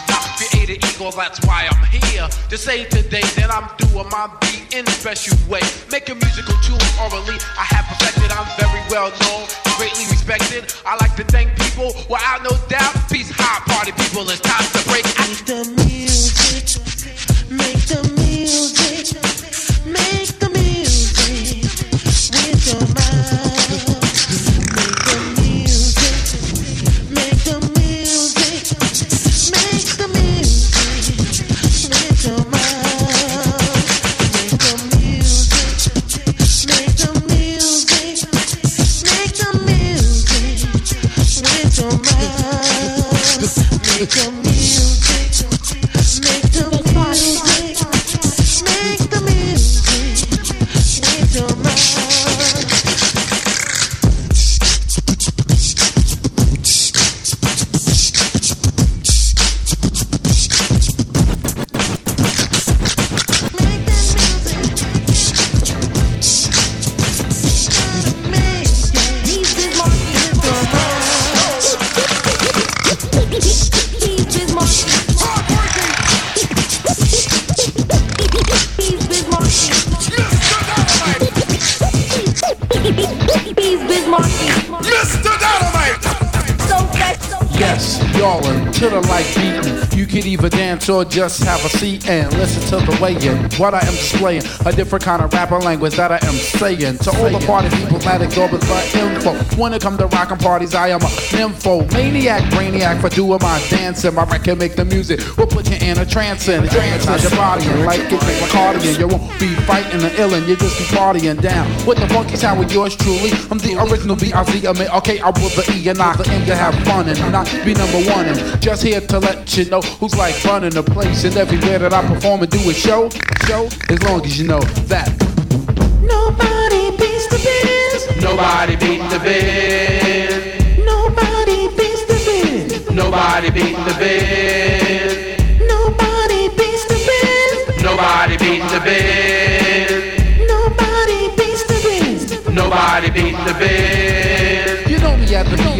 not created equal. That's why here to say today that I'm doing my beat in a special way. Making musical tunes orally, I have perfected. I'm very well known, greatly respected. I like to thank people. Without no doubt, peace, high party people. It's time to break. To the like beating. You can either dance or just have a seat and listen to the way in what I am displaying. A different kind of rapper language that I am saying. To all the party people that exorbitant info. When it come to rockin' parties, I am a nympho. Maniac, brainiac for doing my dancing. My record make the music. We'll put you in a trance and trance out your body and like it like a cardigan. You won't be fighting the illin', you just be partying down. With the funky sound with yours truly. I'm the original B.I.Z. I okay, I put the E and I the M to have fun and not be number one. And just here to let you know who's like running the place. And everywhere that I perform and do a show, show, as long as you know that. Nobody beats the biz. Nobody beat the biz. Nobody beats the biz. Nobody beat the biz.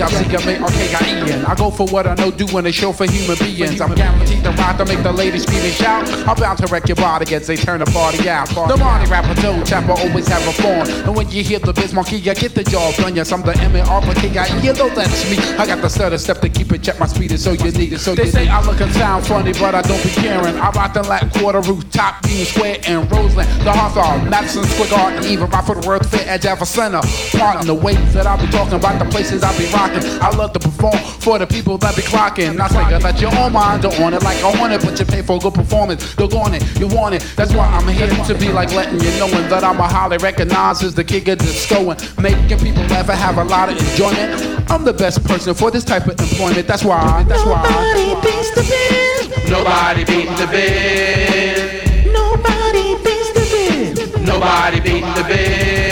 Me at the B-I-C-M-A-R-K-I-E-N. I go for what I know, doing a show for human beings. I'm guaranteed to rock to make the ladies scream and shout. I'm bound to wreck your body as they turn the party out. The Marty rapper, Joe Tapper, always have a form. And when you hear the biz Markie, you get the job done. Yes, I'm the M-A-R-K-I-E. You know that's me. I got the stutter step to keep it check. My speed is so you need it. So they say I look and sound funny, but I don't be caring. I rock the Latin quarter rooftop, Union Square, and Roseland. The Hawthorne, Madison Square Garden, even right for the World Fair at Javits Center. Part in the ways that I'll be talking about the places I'll be rocking. I love to perform for the people that be clocking. Not say that your own mind don't want it like I want it, but you pay for a good performance. Look on it, you want it. That's why I'm here to be like letting you knowing that I'm a highly recognized as the king of disco and making people laugh and have a lot of enjoyment. I'm the best person for this type of employment. That's why. That's why. Nobody beats the biz. Nobody beat the biz. Nobody beats the biz. Nobody beat the biz.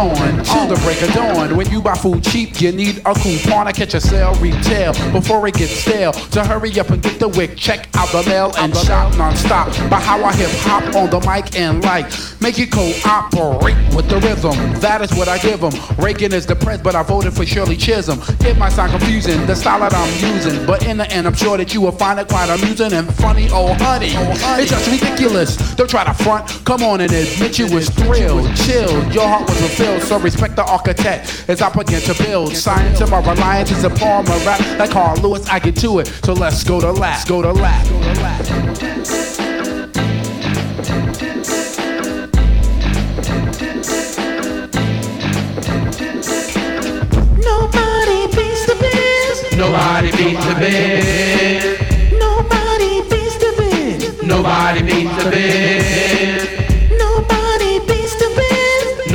On the break of dawn. When you buy food cheap, you need a coupon to catch a sale retail before it gets stale. So hurry up and get the wick, check out the mail and shout non-stop by how I hip hop on the mic and like make it cooperate with the rhythm. That is what I give them. Reagan is depressed, but I voted for Shirley Chisholm. It might sound confusing, the style that I'm using, but in the end, I'm sure that you will find it quite amusing and funny. Oh honey, it's just ridiculous. Don't try to front. Come on and admit you was thrilled, chilled. Your heart was fulfilled, so respect the architect as I begin to build. Science and my reliance is a form of rap. Like Carl Lewis, I get to it. So let's go to lap. Go to lap. Go to lap. Nobody beats the biz. Nobody beats the biz. Nobody beats the biz.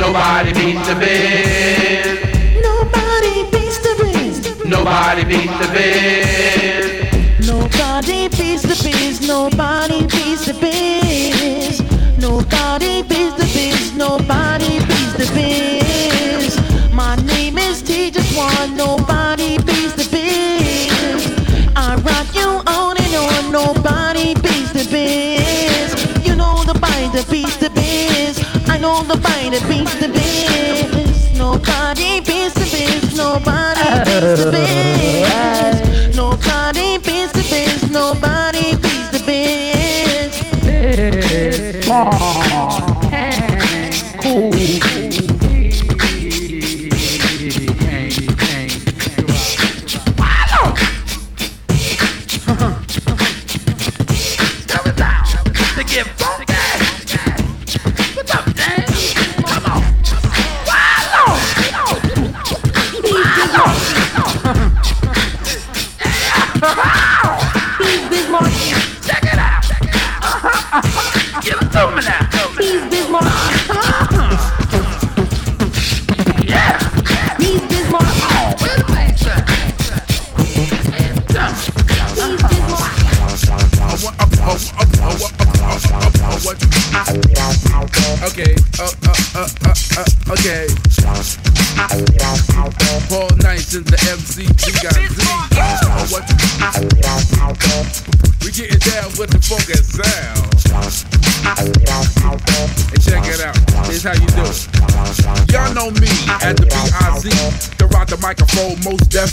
Nobody beats the biz. Nobody beats the biz. Nobody beats the biz. Nobody beats the biz. Nobody beats the biz. Nobody beats the biz. Nobody beats the biz. My name is Teacher One. Nobody that beats the biz. Nobody beats the biz. Nobody beats the biz.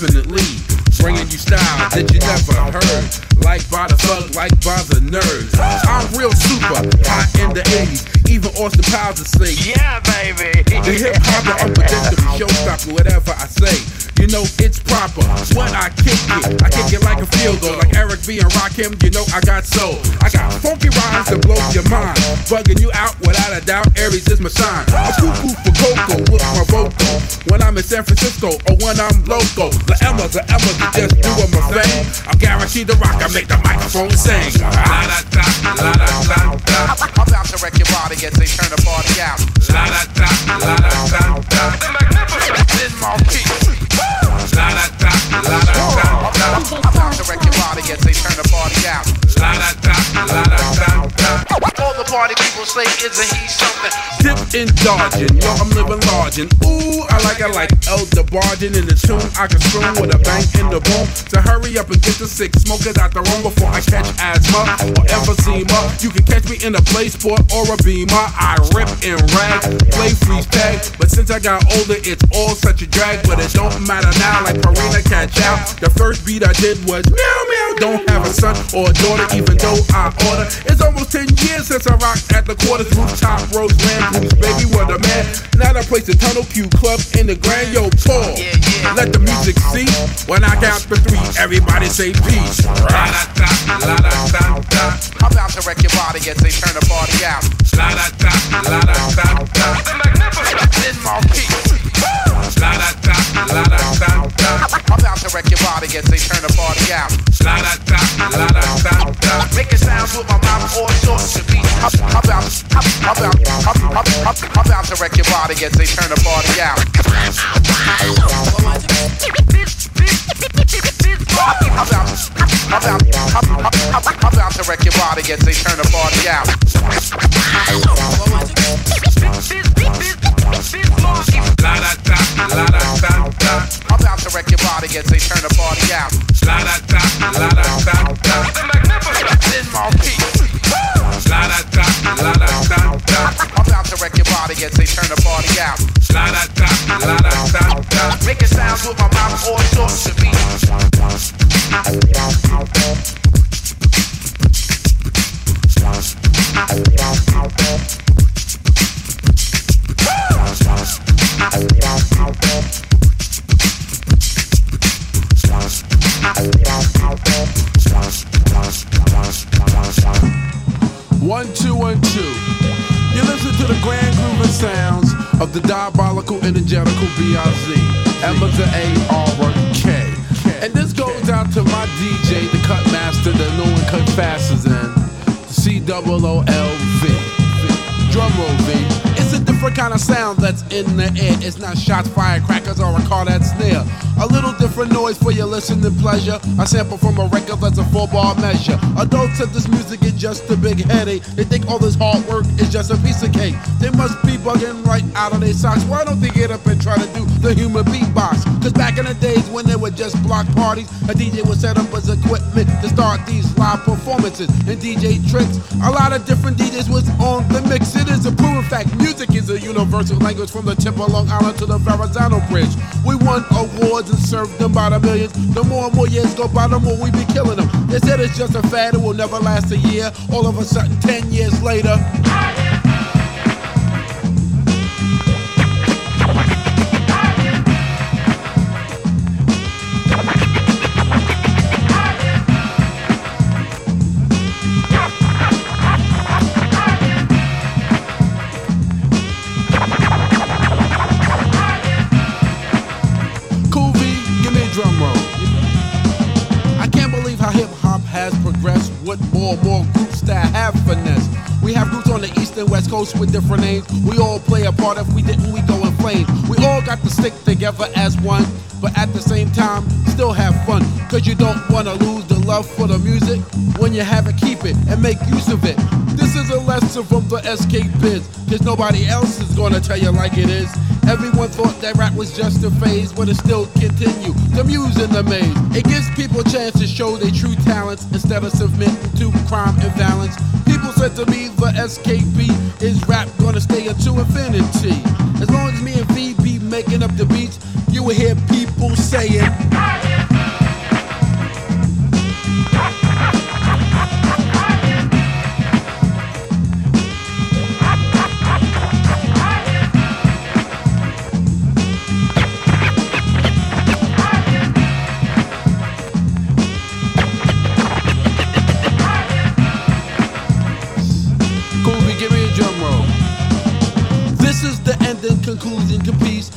Definitely. Bringing you style that you never heard. Like by the thug, like by the nerds. I'm real super, hot in the 80s. Even Austin Powers would say, Yeah, baby. the hip hop unpredictable, showstopper, whatever I say. You know it's proper. When I kick it, I kick it like a field goal, like Eric B and Rakim. You know I got soul. I got funky rhymes that blow your mind, bugging you out without a doubt. Aries is my sign. I'm cuckoo for cocoa with my vocal. When I'm in San Francisco or when I'm local, the Emma, the Emma, just doing my thing. I'm guaranteed to rock. I make the microphone sing. La da da, la da da da. I'm about to wreck your body as they turn the party out. La da da, la da da da. The magnificent Markie. La da da, la da da da. I'm about to wreck your body as they turn the party people say, isn't he something? Dip in dodging, yo, I'm living large and ooh, I like I like Elder Bargin in the tune. I can spoon with a bang in the boom. So hurry up and get the six smokers out the room before I catch asthma or emphysema. You can catch me in a play sport or a beamer. I rip and rag, play freeze tag. But since I got older, it's all such a drag. But it don't matter now, like Karina catch out. The first beat I did was meow meow. Don't have a son or a daughter, even though I order. It's almost 10 years since I rocked at the quarters, rooftop, Roseland, blues, baby, what a man. Now I place the Tunnel Q Club in the Grand Yo Paul. Let the music cease. When I count to three, everybody say peace. La da da, la da da da. I'm about to wreck your body as they turn the party out. La da da, la da da da. The magnificent Markie. La da da, la da da da. I'm about to wreck your body as they turn the party out. La da da, la da da da. Making sounds with my mouth, all sorts of beats. I'm about, I'm about, I'm I'm I'm I'm about to wreck your body as they turn the party out. I'm about, I'm about, I'm I'm I'm I'm about to wreck your body and say turn the party out. I'm about to wreck your body turn the party out. Making sounds with my mouth all sorts of beats. One, two, one, two. You listen to the grand grooving sounds of the diabolical, energetical. Emma to A-R-K. And this goes out to my DJ, the cut master, the no one cut fasters in. The C-O-O-L-V. Drum roll V. Different kind of sound that's in the air. It's not shots, firecrackers, or a car that's near. A little different noise for your listening pleasure. A sample from a record that's a four bar measure. Adults said this music is just a big headache. They think all this hard work is just a piece of cake. They must be bugging right out of their socks. Why don't they get up and try to do the human beatbox? Cause back in the days when they were just block parties, a DJ would set up his equipment to start these live performances and DJ tricks. A lot of different DJs was on the mix. It is a proven fact. Music is a universal language from the tip of Long Island to the Verrazano Bridge. We won awards and served them by the millions. The more and more years go by, the more we be killing them. They said it's just a fad, it will never last a year. All of a sudden, 10 years later. More groups that have finesse. We have groups on the east and west coast with different names. We all play a part. If we didn't, we go in flames. We all got to stick together as one, but at the same time, still have fun. Cause you don't wanna lose the love for the music. When you have it, keep it and make use of it. This is a lesson from the SK Biz, cause nobody else is gonna tell you like it is. Everyone thought that rap was just a phase, but it still continue. The muse in the maze. It gives people a chance to show their true talents instead of submitting to crime and violence. People said to me the SKP is rap gonna stay into infinity. As long as me and V be making up the beats, you will hear people saying.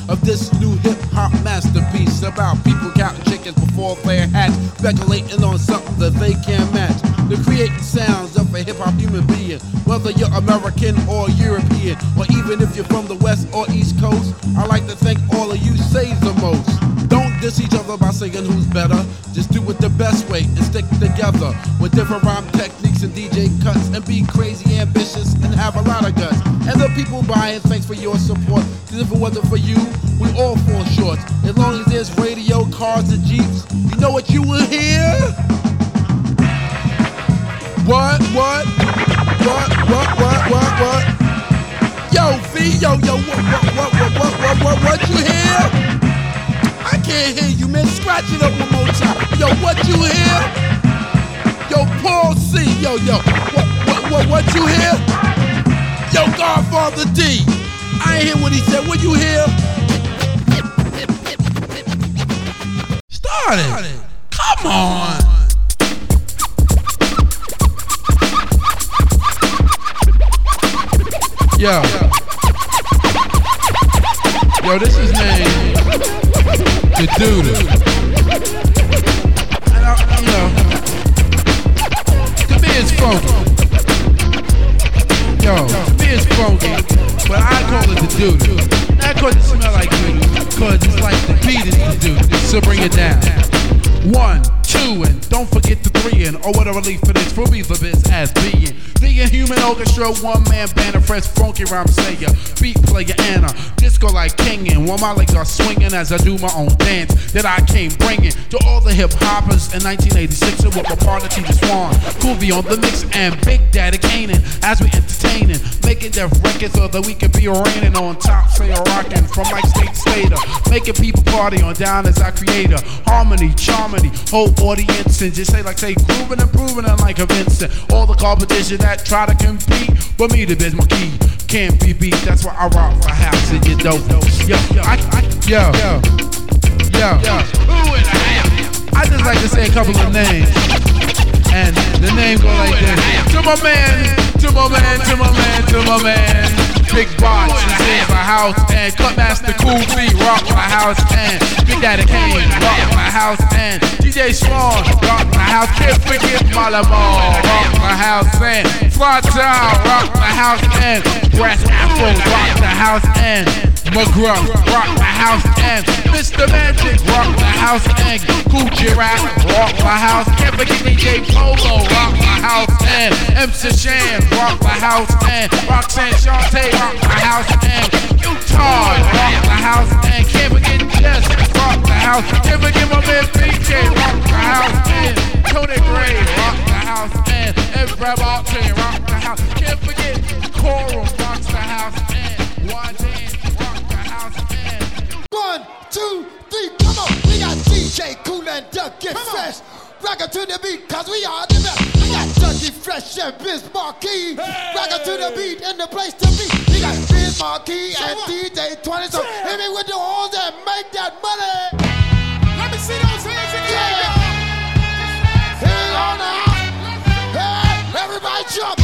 Of this new hip hop masterpiece about people counting chickens before they hatch, speculating on something that they can't match. The creating sounds of a hip hop human being, whether you're American or European, or even if you're from the West or East Coast. I like to thank all of you saves the most. Don't diss each other by saying who's better. Just do it the best way and stick together with different rhyme techniques and DJ cuts and be crazy ambitious and have a lot of guts. People buying, thanks for your support. Cause if it wasn't for you, we all fall short. As long as there's radio, cars, and jeeps, you know what you will hear? What, what, what, what, what, what, what? Yo, V, yo, yo, what, what, what, what, what, what, what, what you hear? I can't hear you, man. Scratch it up one more time. Yo, what you hear? Yo, Paul C. Yo, yo, what, what, what, what you hear? Yo, Godfather D. I ain't hear what he said. What you hear? Started. Come on. Yo. Yo, this is name the dude. And I, you know, me it's funky. Yo, it's funky, but I call it the dude. Not cause it smell like doo cause it's like the beat is the dude. So bring it down. One, two, and don't forget the three, and oh, what a relief for this, for me, the biz as being the human orchestra, one man band, a fresh funky rhyme sayer, beat player, and a disc like kingin', while my legs are swinging as I do my own dance that I came bringing to all the hip hoppers in 1986 with my partner TJ Swan. Cool V on the mix and Big Daddy Kane as we entertaining, making deaf records so that we can be reigning on top, say rockin' from my state stater, making people party on down as our creator. Harmony, charmony, whole audience and just say like say grooving and proving and like convincing all the competition that try to compete, but me the biz Markie can't be beat. That's why I rock for house and you dope. Yo, I, I, yo, yo, yo. I just like to say a couple of names. And the name go like this. To my man, to my man, to my man, to my man. Big Box is in my house and Cutmaster Cool V rock my house and Big Daddy Kane rock my house and DJ Swan rock my house. Can't forget Marley Marl rock my house and Fly Town rock my house and Brass Afro rock the house and McGruff rock my house and Mr. Magic rock my house and Gucci Rap rock my house. Can't forget DJ Polo rock my house and MC Shan rock my house and Roxanne Shante rock my house and Utah rock my house and can't forget Jess rock the house. Can't forget my man PK rock the house and Tony Gray rock the house and Everybody rock the house. Can't forget Coral rocks the house and Wajan One, two, three, come on. We got DJ Cool and Duck Get Fresh. Rock it to the beat, cause we are the best. We got Ducky Fresh and Biz Markie. Rock it to the beat and the place to be. We got Biz Markie and DJ 20. So hit me with the horns and make that money. Let me see those hands again. Yeah. Hit it on now. Hey, everybody jump,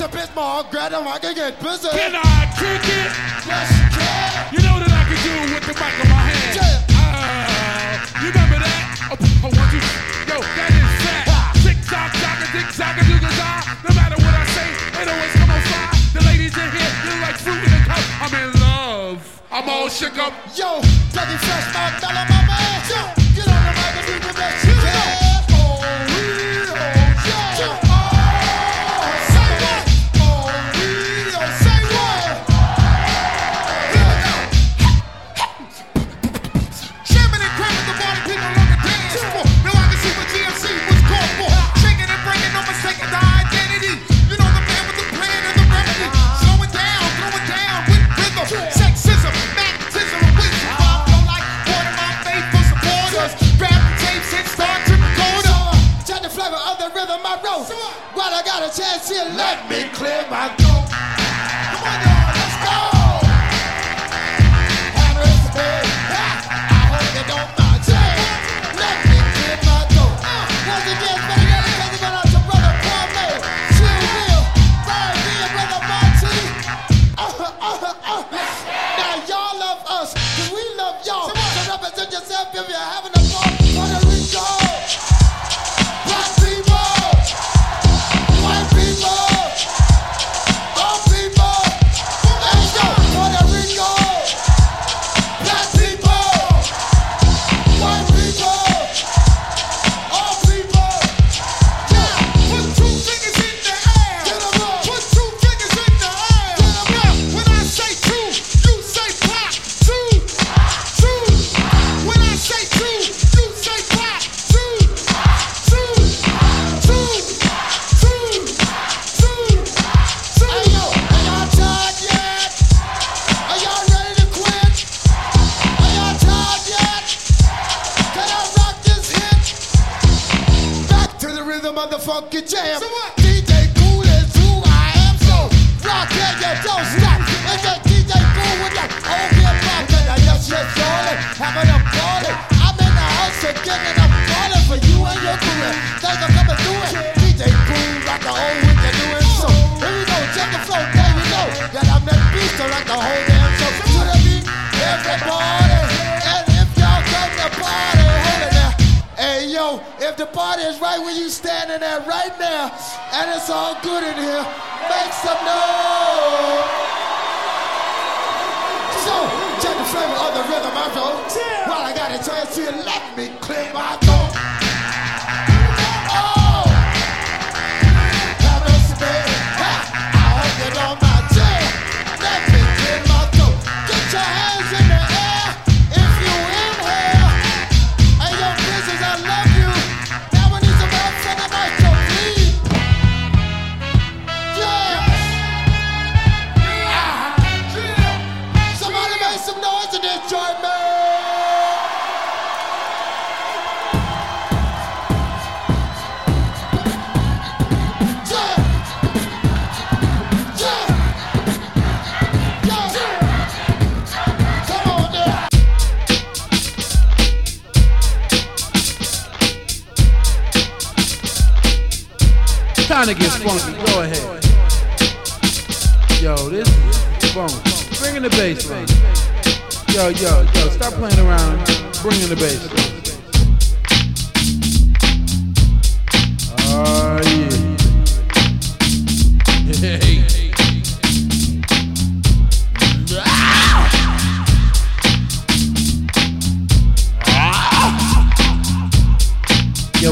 Mr. Bismarck, grab him, I can get busy. Can I kick it? Yes, you can. You know that I can do with the mic in my hand. Ah, you remember that? Oh, oh, one, two, yo, that is fat. Tick tock, tock, tick tock, do the die. No matter what I say, it always come on fly. The ladies in here, they like fruit in a cup. I'm in love. I'm all shook up. Yo, Dougie Fresh, my fella,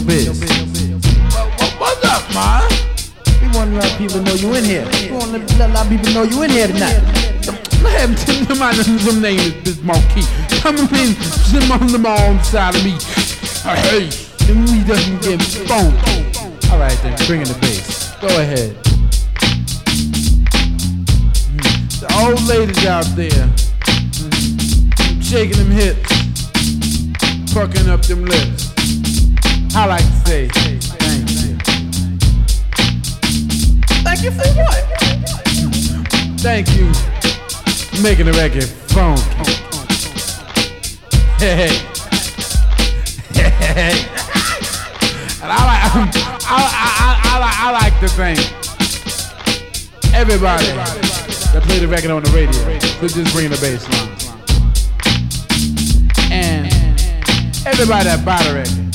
Biz. What's up, man? We want to let people know you in here. We want to let a lot of people know you in here tonight. Let him tell my some name is Biz Markie. Coming in, some on the wrong side of me. Uh, hey, and we doesn't get phone. All right, then, bring in the bass. Go ahead. The old ladies out there, shaking them hips, fucking up them lips. I like to say thank you. Thank you for what? Thank you for making the record funky. Hey, hey, hey. And I like, I, I, I, I, like, I like to thank everybody that played the record on the radio for just bringing the bass line. And everybody that bought the record.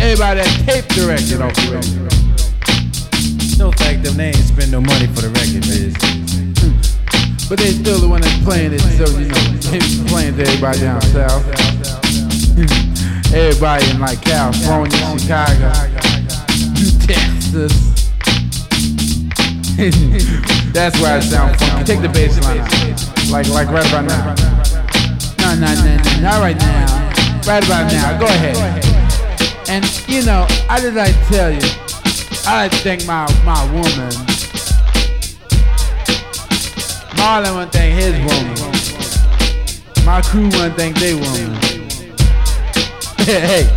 Everybody that taped the record off the radio. No fact them they ain't spend no money for the record, Biz. Hmm. But they still the one that's playing it, so you know, *laughs* playing to everybody down south. Hmm. everybody in like California, Chicago, Texas. *laughs* that's why it sounds funky. Take the bass line. Like like right about now. No, no, no, no, not right now. Right about now. Go ahead. And you know, I like to tell you, I thank my my woman. Marlon to thank his woman. My crew to thank their woman. hey,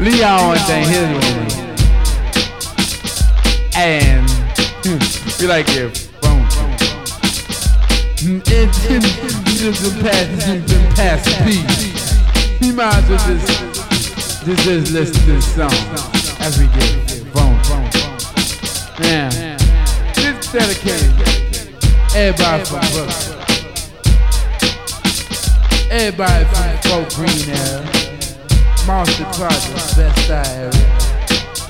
Leon want to thank his woman. And we like phone. It's been past, it's been past beat. You might as well just, just, just listen to this song as we get phone. Yeah, this is dedicated. Everybody from Brooklyn. Everybody from Fort Greene area. Monster Project, Bed-Stuy area.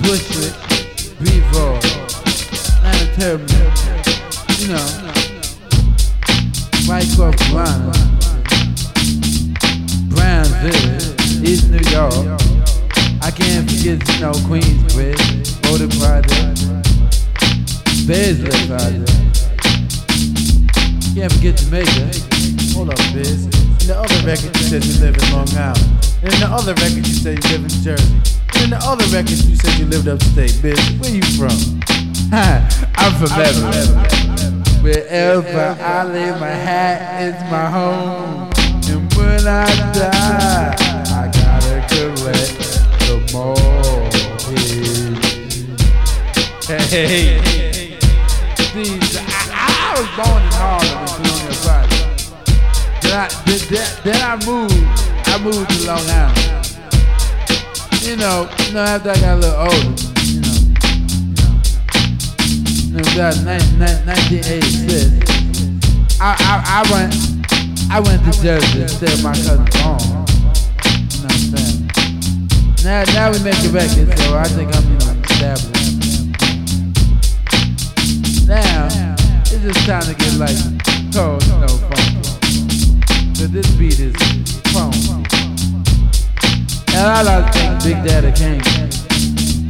Bushwick, Beaver, Atlantic Terminal. You know. White North Carolina. Brownsville, East New York. I can't forget, you know, Queensbridge, Boulder Project, Baisley Project. Can't forget Jamaica. Hold up, Biz. In the other record, you said you live in Long Island. And in the other record, you said you live in Jersey. And in the other record, you said you lived upstate. Biz, where you from? *laughs* I'm from Beverly. Wherever I lay my hat is my home. And when I die, Hey, see, I, I was born in Harlem in Colonial Project. Then I, then, then, I moved, I moved to Long Island. you know, you know, after I got a little older, you know, you know, about 1986. I, I, I went, I went to Jersey to stay at my cousin's home. You know what I'm saying? Now, now we make a record, so I think I'm, you know, established. Now, it's just time to get like, cold, know, funky. This beat is phone. And I like to thank Big Daddy Kane,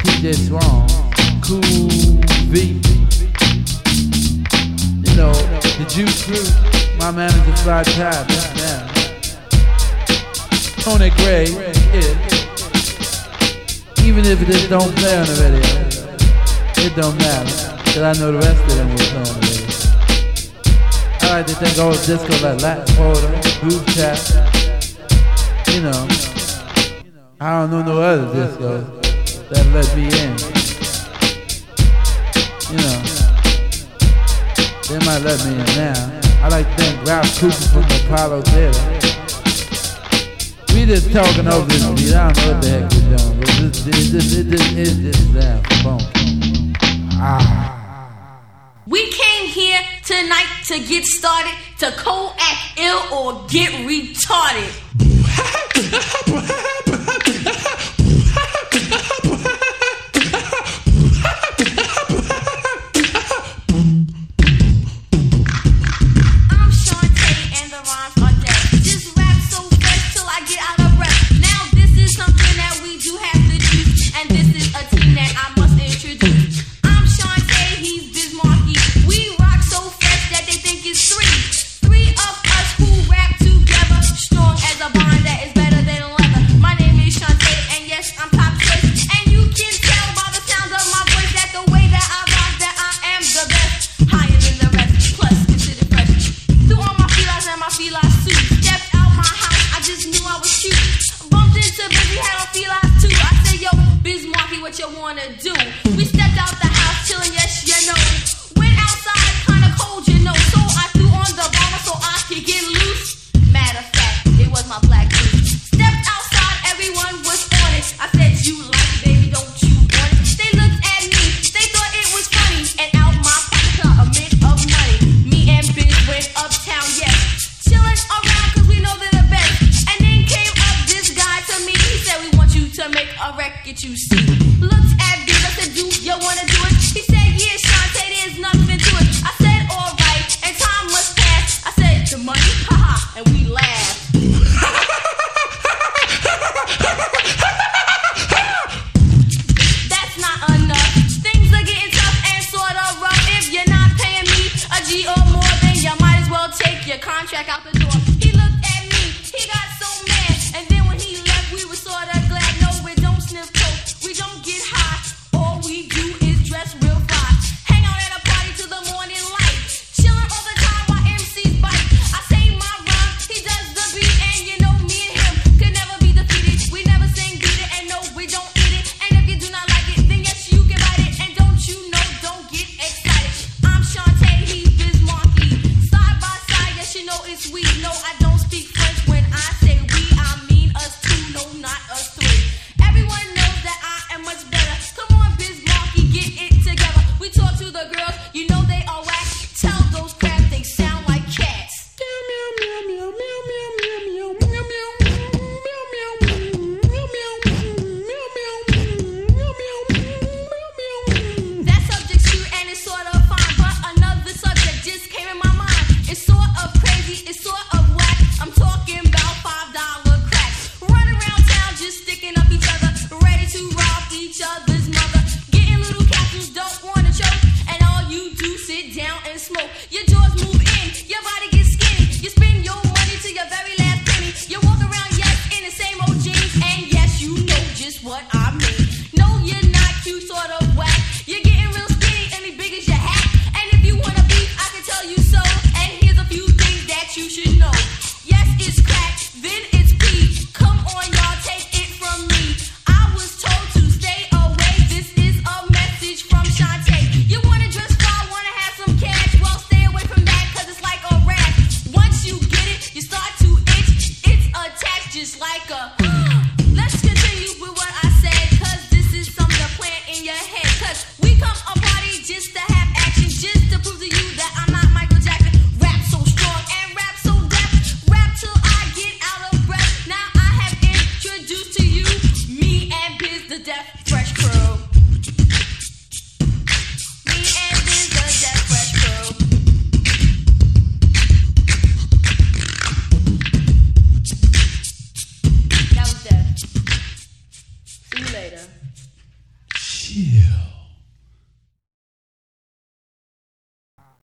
TJ Swan, Cool V, you know, the Juice Crew, my manager Fly that's now. Tony Gray, yeah. Even if it don't play on the radio, it don't matter. I rest of them will play on the radio. I like to think old disco like Latin Quarter, Groove Tap, you know. I don't know no other discos that let me in. You know, they might let me in now. I like to thank Ralph Cooper from the Apollo Theater. We just talking over this beat. I don't know what the heck we're doing, but this, this, this, this, this, this, this sound funky. Ah. Tonight to get started, to co-act ill or get retarded. *laughs*